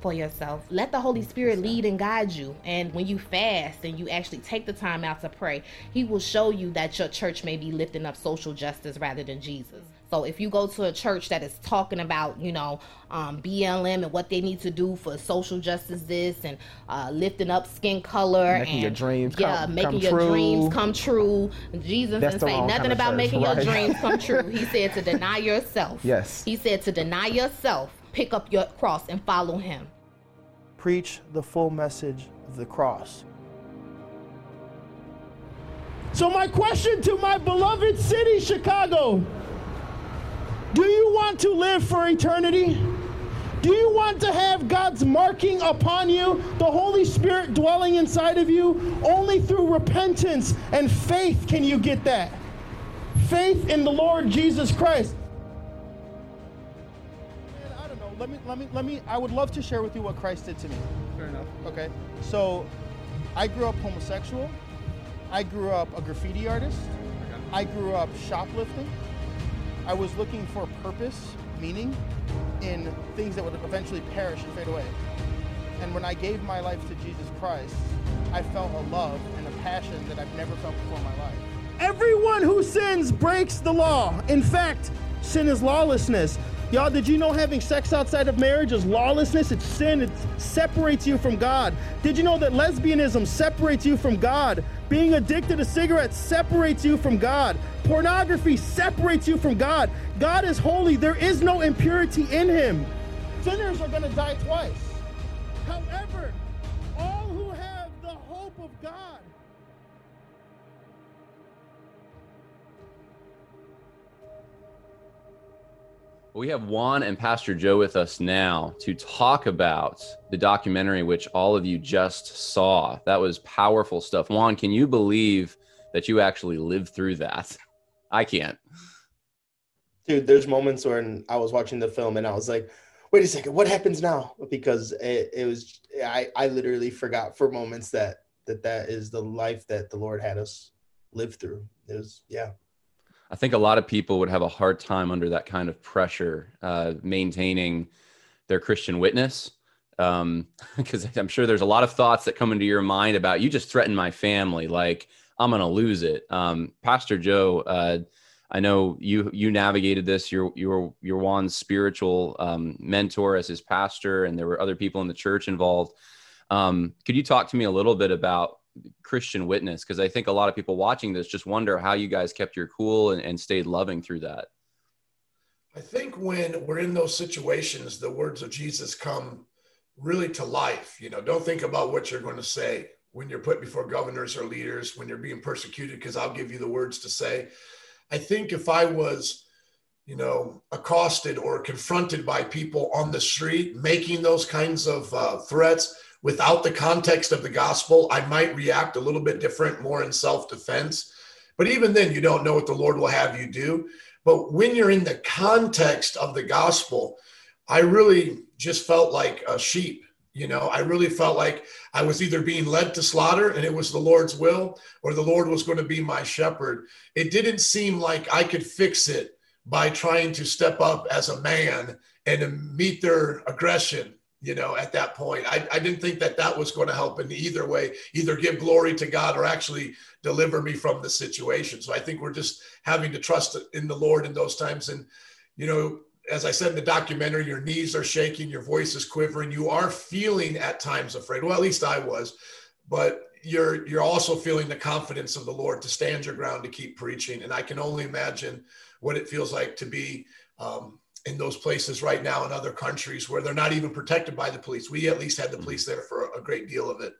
for yourself. Let the holy spirit lead and guide you. And when you fast and you actually take the time out to pray he will show you that your church may be lifting up social justice rather than jesus so if you go to a church that is talking about, you know, um, BLM and what they need to do for social justice, this and uh, lifting up skin color Making and your dreams yeah, come- making come your true. dreams come true. Jesus That's didn't say nothing kind of about church, making right. your dreams come true. (laughs) He said to deny yourself. Yes. He said to deny yourself, pick up your cross and follow him. Preach the full message of the cross. So, my question to my beloved city, Chicago do you want to live for eternity? Do you want to have God's marking upon you, the Holy Spirit dwelling inside of you? Only through repentance and faith can you get that. Faith in the Lord Jesus Christ. Man, I don't know. Let me, let me, let me. I would love to share with you what Christ did to me. Fair enough. Okay. So, I grew up homosexual. I grew up a graffiti artist. I grew up shoplifting. I was looking for purpose, meaning in things that would eventually perish and fade away. And when I gave my life to Jesus Christ, I felt a love and a passion that I've never felt before in my life. Everyone who sins breaks the law. In fact, sin is lawlessness. Y'all, did you know having sex outside of marriage is lawlessness? It's sin. It separates you from God. Did you know that lesbianism separates you from God? Being addicted to cigarettes separates you from God. Pornography separates you from God. God is holy. There is no impurity in him. Sinners are going to die twice. We have Juan and Pastor Joe with us now to talk about the documentary which all of you just saw. That was powerful stuff. Juan, can you believe that you actually lived through that? I can't. Dude, there's moments when I was watching the film and I was like, wait a second, what happens now? Because it, it was I, I literally forgot for moments that that that is the life that the Lord had us live through. It was yeah. I think a lot of people would have a hard time under that kind of pressure, uh, maintaining their Christian witness. Because um, (laughs) I'm sure there's a lot of thoughts that come into your mind about you just threatened my family, like I'm to lose it. Um, Pastor Joe, uh, I know you you navigated this. You're you're you're Juan's spiritual um, mentor as his pastor, and there were other people in the church involved. Um, could you talk to me a little bit about Christian witness? Because I think a lot of people watching this just wonder how you guys kept your cool and, and stayed loving through that. I think when we're in those situations, the words of Jesus come really to life. You know, don't think about what you're going to say when you're put before governors or leaders, when you're being persecuted, because I'll give you the words to say. I think if I was, you know, accosted or confronted by people on the street making those kinds of uh, threats, without the context of the gospel, I might react a little bit different, more in self defense. But even then, you don't know what the Lord will have you do. But when you're in the context of the gospel, I really just felt like a sheep. You know, I really felt like I was either being led to slaughter and it was the Lord's will, or the Lord was going to be my shepherd. It didn't seem like I could fix it by trying to step up as a man and meet their aggression you know, at that point. I, I didn't think that that was going to help in either way, either give glory to God or actually deliver me from the situation. So I think we're just having to trust in the Lord in those times. And, you know, as I said in the documentary, your knees are shaking, your voice is quivering, you are feeling at times afraid. Well, at least I was, but you're you're also feeling the confidence of the Lord to stand your ground to keep preaching. And I can only imagine what it feels like to be um, in those places right now in other countries where they're not even protected by the police. We at least had the police there for a great deal of it.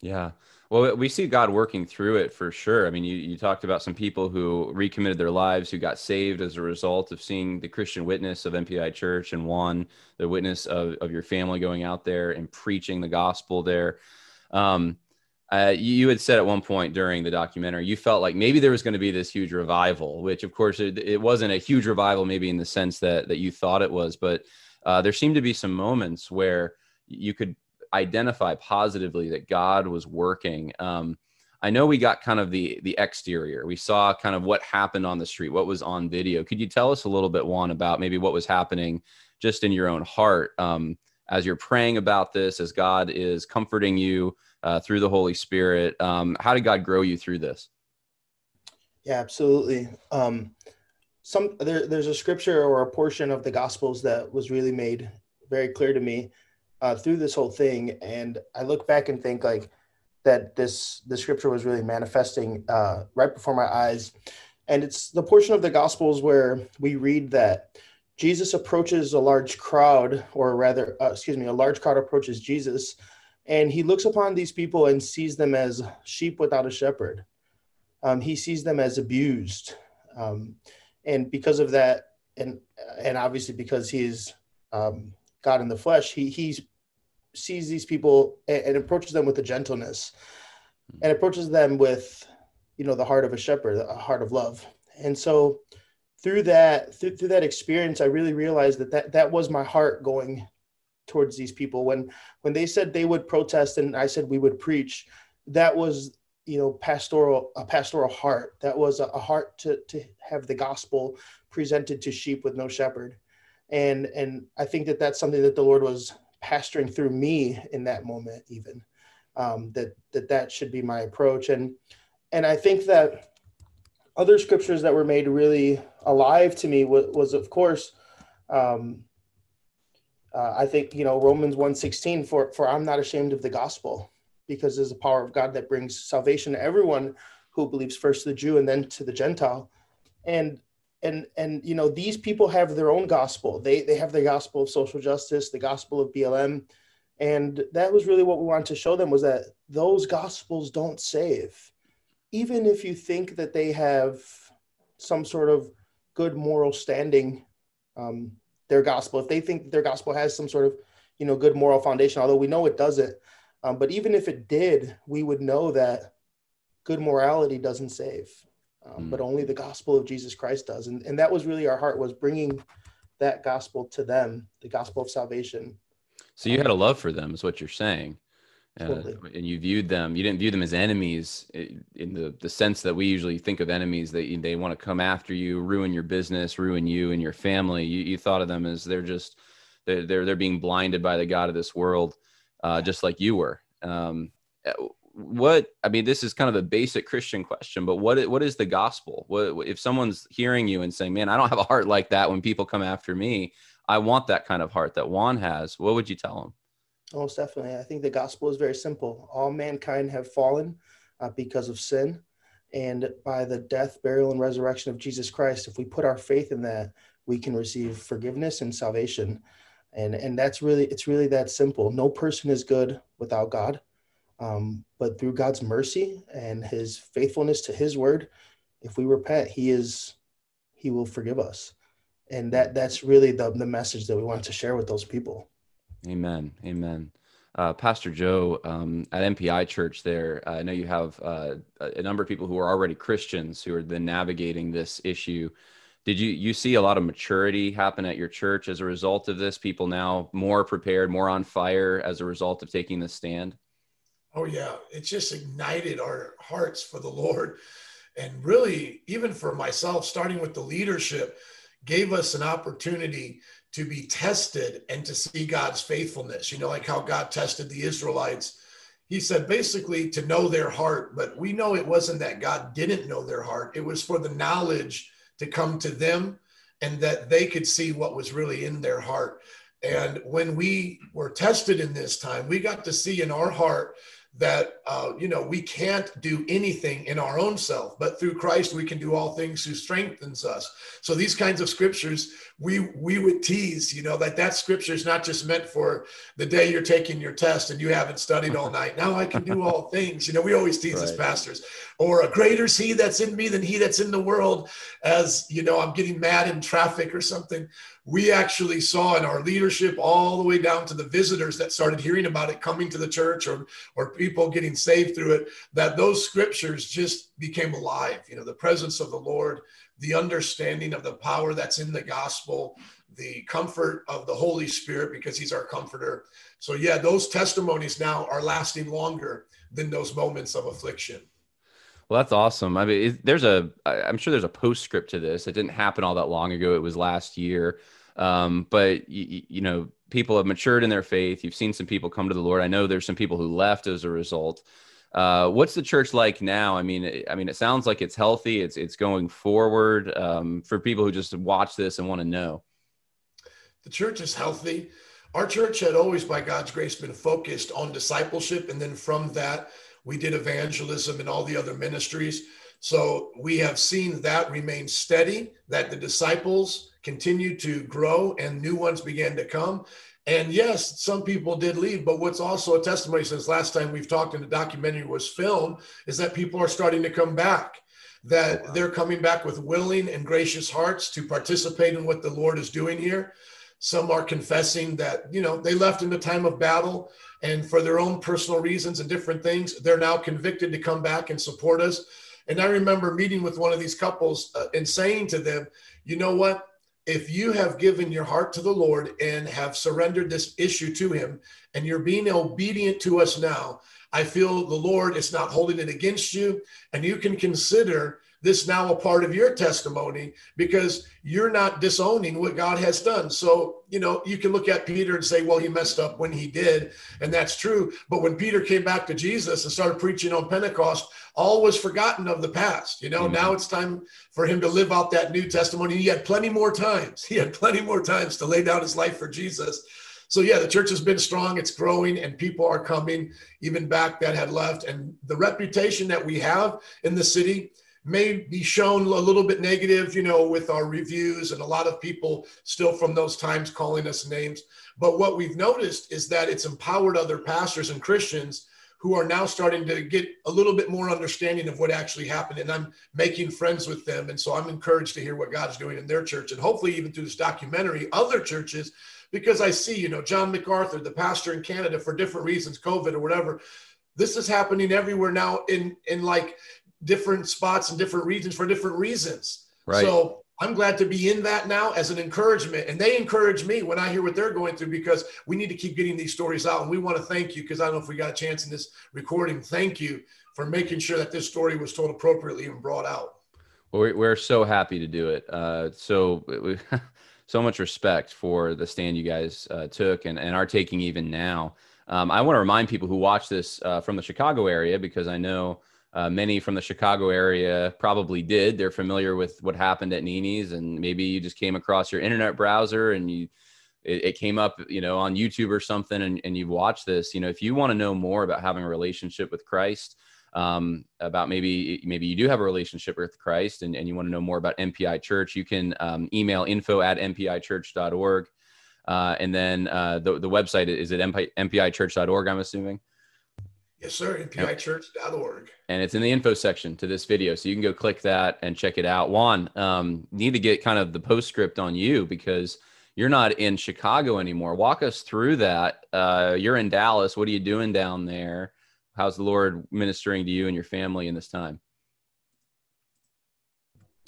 Yeah. Well, we see God working through it for sure. I mean, you, you talked about some people who recommitted their lives, who got saved as a result of seeing the Christian witness of MPI Church and Juan, the witness of, of your family going out there and preaching the gospel there. Um, uh, you had said at one point during the documentary you felt like maybe there was going to be this huge revival which of course it, it, wasn't a huge revival maybe in the sense that that you thought it was but uh, there seemed to be some moments where you could identify positively that god was working. Um, i know we got kind of the the exterior. We saw kind of what happened on the street what was on video. Could you tell us a little bit juan about maybe what was happening just in your own heart um, as you're praying about this as god is comforting you uh, through the Holy Spirit. Um, how did God grow you through this? Yeah, absolutely. Um, some there, there's a scripture or a portion of the Gospels that was really made very clear to me uh, through this whole thing, and I look back and think like that this the scripture was really manifesting uh, right before my eyes, and it's the portion of the Gospels where we read that Jesus approaches a large crowd, or rather, uh, excuse me, a large crowd approaches Jesus and he looks upon these people and sees them as sheep without a shepherd. Um, he sees them as abused, um, and because of that, and and obviously because he's um, God in the flesh, he he sees these people and, and approaches them with a gentleness, and approaches them with, you know, the heart of a shepherd, a heart of love. And so, through that through, through that experience, I really realized that that that was my heart going towards these people when when they said they would protest and i said we would preach that was you know pastoral a pastoral heart. That was a, a heart to to have the gospel presented to sheep with no shepherd. And and i think that that's something that the lord was pastoring through me in that moment even um, that that that should be my approach. And and i think that other scriptures that were made really alive to me was, was of course um, uh, I think you know Romans 1:16 for for I'm not ashamed of the gospel because there's a power of God that brings salvation to everyone who believes first to the Jew and then to the Gentile. And and and you know these people have their own gospel. They they have the gospel of social justice, the gospel of BLM, and that was really what we wanted to show them was that those gospels don't save. Even if you think that they have some sort of good moral standing, um, their gospel, if they think their gospel has some sort of, you know, good moral foundation, although we know it doesn't. Um, but even if it did, we would know that good morality doesn't save, um, Mm. but only the gospel of Jesus Christ does. And, and that was really our heart was bringing that gospel to them, the gospel of salvation. So you had a love for them, is what you're saying. Uh, and you viewed them, you didn't view them as enemies in the, the sense that we usually think of enemies that you- they want to come after you, ruin your business, ruin you and your family. You, you thought of them as they're just, they're, they're, they're being blinded by the God of this world, uh, just like you were. Um, uh, what, I mean, this is kind of a basic Christian question, but what, what is the gospel? What, if someone's hearing you and saying, man, I don't have a heart like that when people come after me, I want that kind of heart that Juan has. What would you tell them? Most definitely. I think the gospel is very simple. All mankind have fallen uh, because of sin. And by the death, burial, and resurrection of Jesus Christ, if we put our faith in that, we can receive forgiveness and salvation. And, and that's really, it's really that simple. No person is good without God. Um, but through God's mercy and his faithfulness to his word, if we repent, he is, he will forgive us. And that, that's really the, the message that we want to share with those people. Amen. Amen. Uh, Pastor Joe, um, at MPI Church, there, I know you have uh, a a number of people who are already Christians who are then navigating this issue. Did you you see a lot of maturity happen at your church as a result of this? People now more prepared, more on fire as a result of taking this stand. Oh yeah, it just ignited our hearts for the Lord, and really, even for myself, starting with the leadership, gave us an opportunity to be tested and to see God's faithfulness. You know, like how God tested the Israelites. He said basically to know their heart, but we know it wasn't that God didn't know their heart. It was for the knowledge to come to them and that they could see what was really in their heart. And when we were tested in this time, we got to see in our heart that uh, you know we can't do anything in our own self but through christ we can do all things who strengthens us. So these kinds of scriptures we we would tease you know that that scripture is not just meant for the day you're taking your test and you haven't studied all night. Now i can do (laughs) all things. You know we always tease as pastors. Or a greater is he that's in me than he that's in the world as you know i'm getting mad in traffic or something we actually saw in our leadership all the way down to the visitors that started hearing about it coming to the church or or people getting saved through it that those scriptures just became alive you know the presence of the lord the understanding of the power that's in the gospel the comfort of the holy spirit because he's our comforter so yeah those testimonies now are lasting longer than those moments of affliction Well, that's awesome. I mean, there's a, I'm sure there's a postscript to this. It didn't happen all that long ago. It was last year. Um, but you, you know, people have matured in their faith. You've seen some people come to the Lord. I know there's some people who left as a result. Uh, what's the church like now? I mean, I mean, it sounds like it's healthy. It's it's going forward. Um, for people who just watch this and want to know. the church is healthy. Our church had always, by God's grace, been focused on discipleship. And then from that, we did evangelism and all the other ministries. So we have seen that remain steady, that the disciples continue to grow and new ones began to come. And yes, some people did leave, but what's also a testimony since last time we've talked and the documentary was filmed is that people are starting to come back that they're coming back with willing and gracious hearts to participate in what the Lord is doing here. Some are confessing that, you know, they left in the time of battle and for their own personal reasons and different things, they're now convicted to come back and support us. And I remember meeting with one of these couples uh, and saying to them, you know what? If you have given your heart to the Lord and have surrendered this issue to Him and you're being obedient to us now, I feel the Lord is not holding it against you. And you can consider this now a part of your testimony because you're not disowning what God has done. So, you know, you can look at Peter and say, well, he messed up when he did. And that's true. But when Peter came back to Jesus and started preaching on Pentecost, all was forgotten of the past. You know, Amen. now it's time for him to live out that new testimony. He had plenty more times. (laughs) He had plenty more times to lay down his life for Jesus. So yeah, the church has been strong. It's growing, and people are coming even back that had left. And the reputation that we have in the city may be shown a little bit negative, you know, with our reviews and a lot of people still from those times calling us names. But what we've noticed is that it's empowered other pastors and Christians who are now starting to get a little bit more understanding of what actually happened. And I'm making friends with them. And so I'm encouraged to hear what God's doing in their church and hopefully even through this documentary, other churches, because I see, you know, John MacArthur, the pastor in Canada for different reasons, COVID or whatever. This is happening everywhere now in in like different spots and different regions for different reasons. Right. So I'm glad to be in that now as an encouragement. And they encourage me when I hear what they're going through because we need to keep getting these stories out. And we want to thank you because I don't know if we got a chance in this recording. Thank you for making sure that this story was told appropriately and brought out. Well, we- we're so happy to do it. Uh, so, we, (laughs) so much respect for the stand you guys uh, took and, and are taking even now. Um, I want to remind people who watch this uh, from the Chicago area because I know uh, many from the Chicago area probably did. They're familiar with what happened at Nini's, and maybe you just came across your internet browser and you it, it came up, you know, on YouTube or something, and, and you've watched this. You know, if you want to know more about having a relationship with Christ, um, about maybe maybe you do have a relationship with Christ, and, and you want to know more about MPI Church, you can um, email info at mpichurch.org. Uh, and then uh, the, the website is at mpi, mpichurch.org, I'm assuming. Yes, sir. MPIchurch.org. and it's in the info section to this video so you can go click that and check it out. Juan um, need to get kind of the postscript on you because you're not in chicago anymore. Walk us through that. Uh, you're in dallas. What are you doing down there? How's the lord ministering to you and your family in this time?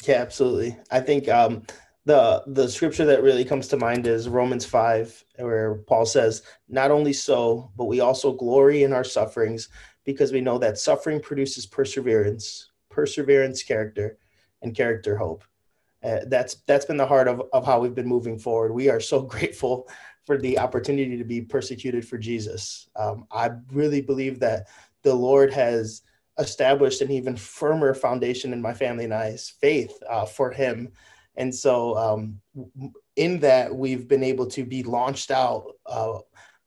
Yeah, absolutely. I think um, the the scripture that really comes to mind is Romans five, where Paul says, "Not only so, but we also glory in our sufferings, because we know that suffering produces perseverance, perseverance, character, and character hope." Uh, that's that's been the heart of of how we've been moving forward. We are so (laughs) grateful for the opportunity to be persecuted for Jesus. Um, I really believe that the Lord has established an even firmer foundation in my family and I's faith uh, for Him. And so, um, in that, we've been able to be launched out uh,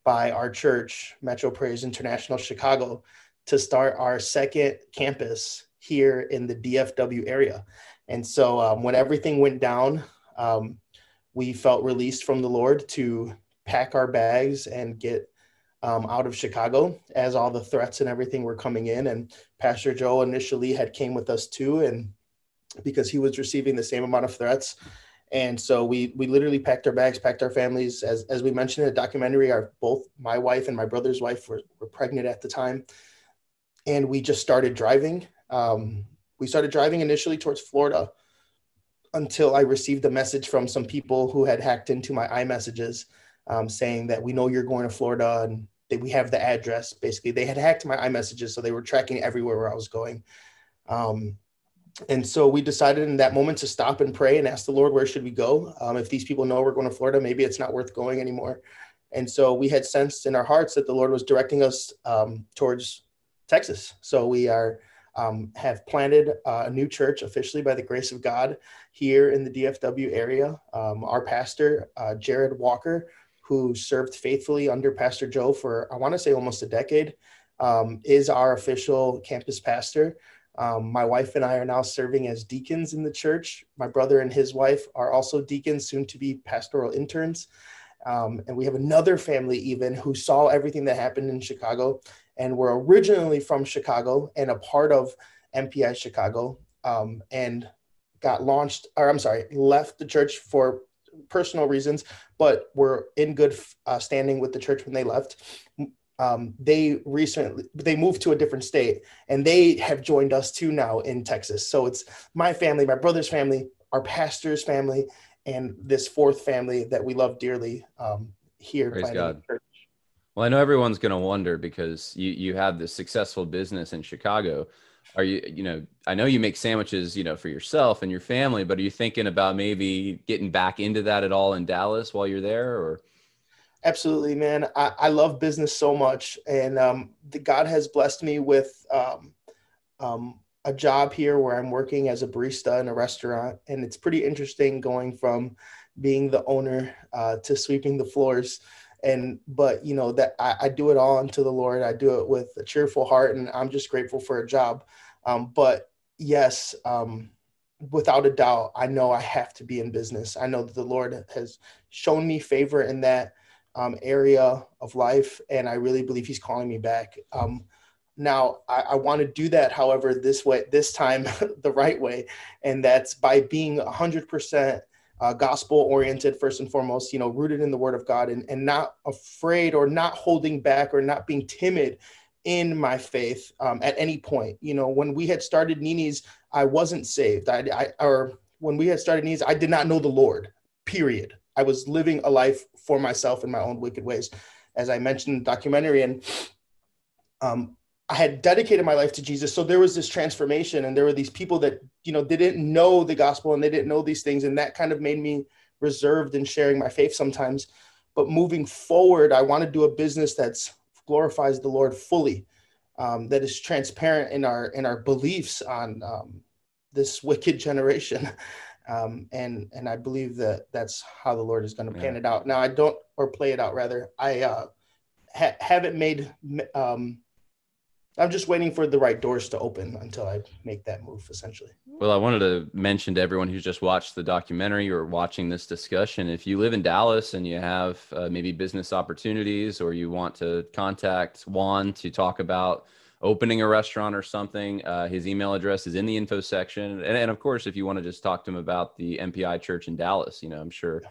by our church, Metro Praise International Chicago, to start our second campus here in the DFW area. And so, um, when everything went down, um, we felt released from the Lord to pack our bags and get um, out of Chicago as all the threats and everything were coming in. And Pastor Joe initially had came with us too, and because he was receiving the same amount of threats. And so we we literally packed our bags, packed our families. As as we mentioned in the documentary, our both my wife and my brother's wife were, were pregnant at the time, and we just started driving. Um, we started driving initially towards Florida until I received a message from some people who had hacked into my iMessages um, saying that we know you're going to Florida and that we have the address. Basically, they had hacked my iMessages, so they were tracking everywhere where I was going. Um, and so we decided in that moment to stop and pray and ask the Lord, where should we go? Um, if these people know we're going to Florida, maybe it's not worth going anymore. And so we had sensed in our hearts that the Lord was directing us um, towards Texas. So we are um, have planted uh, a new church officially by the grace of God here in the DFW area. Um, our pastor, uh, Jared Walker, who served faithfully under Pastor Joe for, I want to say, almost a decade, um, is our official campus pastor. Um, my wife and I are now serving as deacons in the church. My brother and his wife are also deacons, soon to be pastoral interns. Um, and we have another family, even, who saw everything that happened in Chicago and were originally from Chicago and a part of MPI Chicago um, and got launched, or I'm sorry, left the church for personal reasons, but were in good uh, standing with the church when they left. Um, they recently they moved to a different state and they have joined us too now in Texas. So it's my family, my brother's family, our pastor's family, and this fourth family that we love dearly um, here. Praise God. Well, I know everyone's going to wonder because you you have this successful business in Chicago. Are you you know I know you make sandwiches you know for yourself and your family, but are you thinking about maybe getting back into that at all in Dallas while you're there? Or Absolutely, man. I, I love business so much, and um, the, God has blessed me with um, um, a job here where I'm working as a barista in a restaurant, and it's pretty interesting going from being the owner uh, to sweeping the floors. And but you know that I, I do it all unto the Lord. I do it with a cheerful heart, and I'm just grateful for a job. Um, but yes, um, without a doubt, I know I have to be in business. I know that the Lord has shown me favor in that um, area of life, and I really believe He's calling me back. Um, now I, I want to do that, however, this way, this time (laughs) the right way, and that's by being hundred percent uh, gospel oriented first and foremost. You know, rooted in the Word of God, and and not afraid or not holding back or not being timid in my faith um, at any point. You know, when we had started Nini's, I wasn't saved. I, I or when we had started Nini's, I did not know the Lord. Period. I was living a life for myself in my own wicked ways, as I mentioned in the documentary, and um, I had dedicated my life to Jesus. So there was this transformation, and there were these people that you know they didn't know the gospel and they didn't know these things, and that kind of made me reserved in sharing my faith sometimes. But moving forward, I want to do a business that's glorifies the Lord fully, um, that is transparent in our in our beliefs on um, this wicked generation. (laughs) Um, and and I believe that that's how the Lord is going to pan Yeah. it out. Now I don't or play it out rather. I uh, ha- haven't made um, I'm just waiting for the right doors to open until I make that move, essentially. Well, I wanted to mention to everyone who's just watched the documentary or watching this discussion if you live in Dallas and you have uh, maybe business opportunities or you want to contact Juan to talk about opening a restaurant or something, uh, his email address is in the info section. And, and of course, if you want to just talk to him about the MPI church in Dallas, you know, I'm sure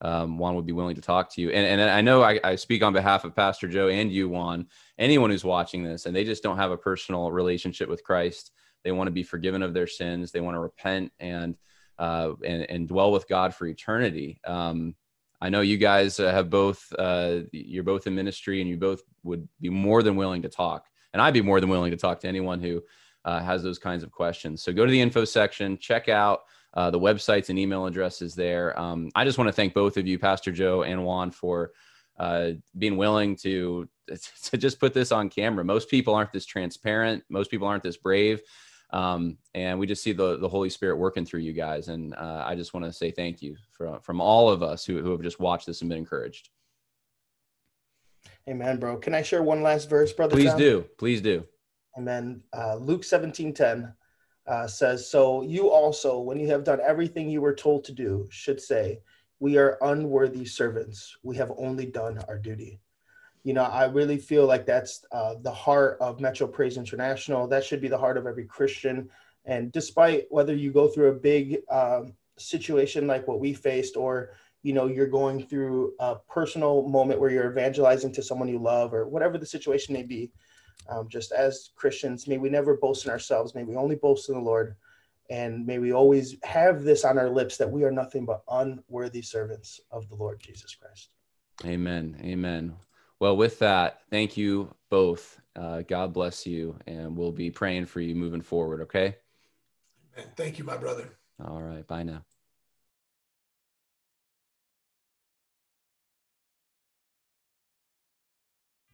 um, Juan would be willing to talk to you. And, and I know I, I speak on behalf of Pastor Joe and you, Juan, anyone who's watching this, and they just don't have a personal relationship with Christ. They want to be forgiven of their sins. They want to repent and uh, and, and dwell with God for eternity. Um, I know you guys uh, have both. Uh, you're both in ministry, and you both would be more than willing to talk. And I'd be more than willing to talk to anyone who uh, has those kinds of questions. So go to the info section, check out uh, the websites and email addresses there. Um, I just want to thank both of you, Pastor Joe and Juan, for uh, being willing to (laughs) to just put this on camera. Most people aren't this transparent. Most people aren't this brave. Um, and we just see the the Holy Spirit working through you guys. And uh, I just want to say thank you from from all of us who, who have just watched this and been encouraged. Amen, bro. Can I share one last verse, brother? Please John? do. Please do. Amen. Uh, Luke 17 10 uh, says, So you also, when you have done everything you were told to do, should say, We are unworthy servants. We have only done our duty. You know, I really feel like that's uh, the heart of Metro Praise International. That should be the heart of every Christian. And despite whether you go through a big um, situation like what we faced, or you know you're going through a personal moment where you're evangelizing to someone you love, or whatever the situation may be, um, just as Christians, may we never boast in ourselves. May we only boast in the Lord. And may we always have this on our lips that we are nothing but unworthy servants of the Lord Jesus Christ. Amen. Amen. Well, with that, thank you both. Uh, God bless you, and we'll be praying for you moving forward. Okay. And thank you, my brother. All right. Bye now.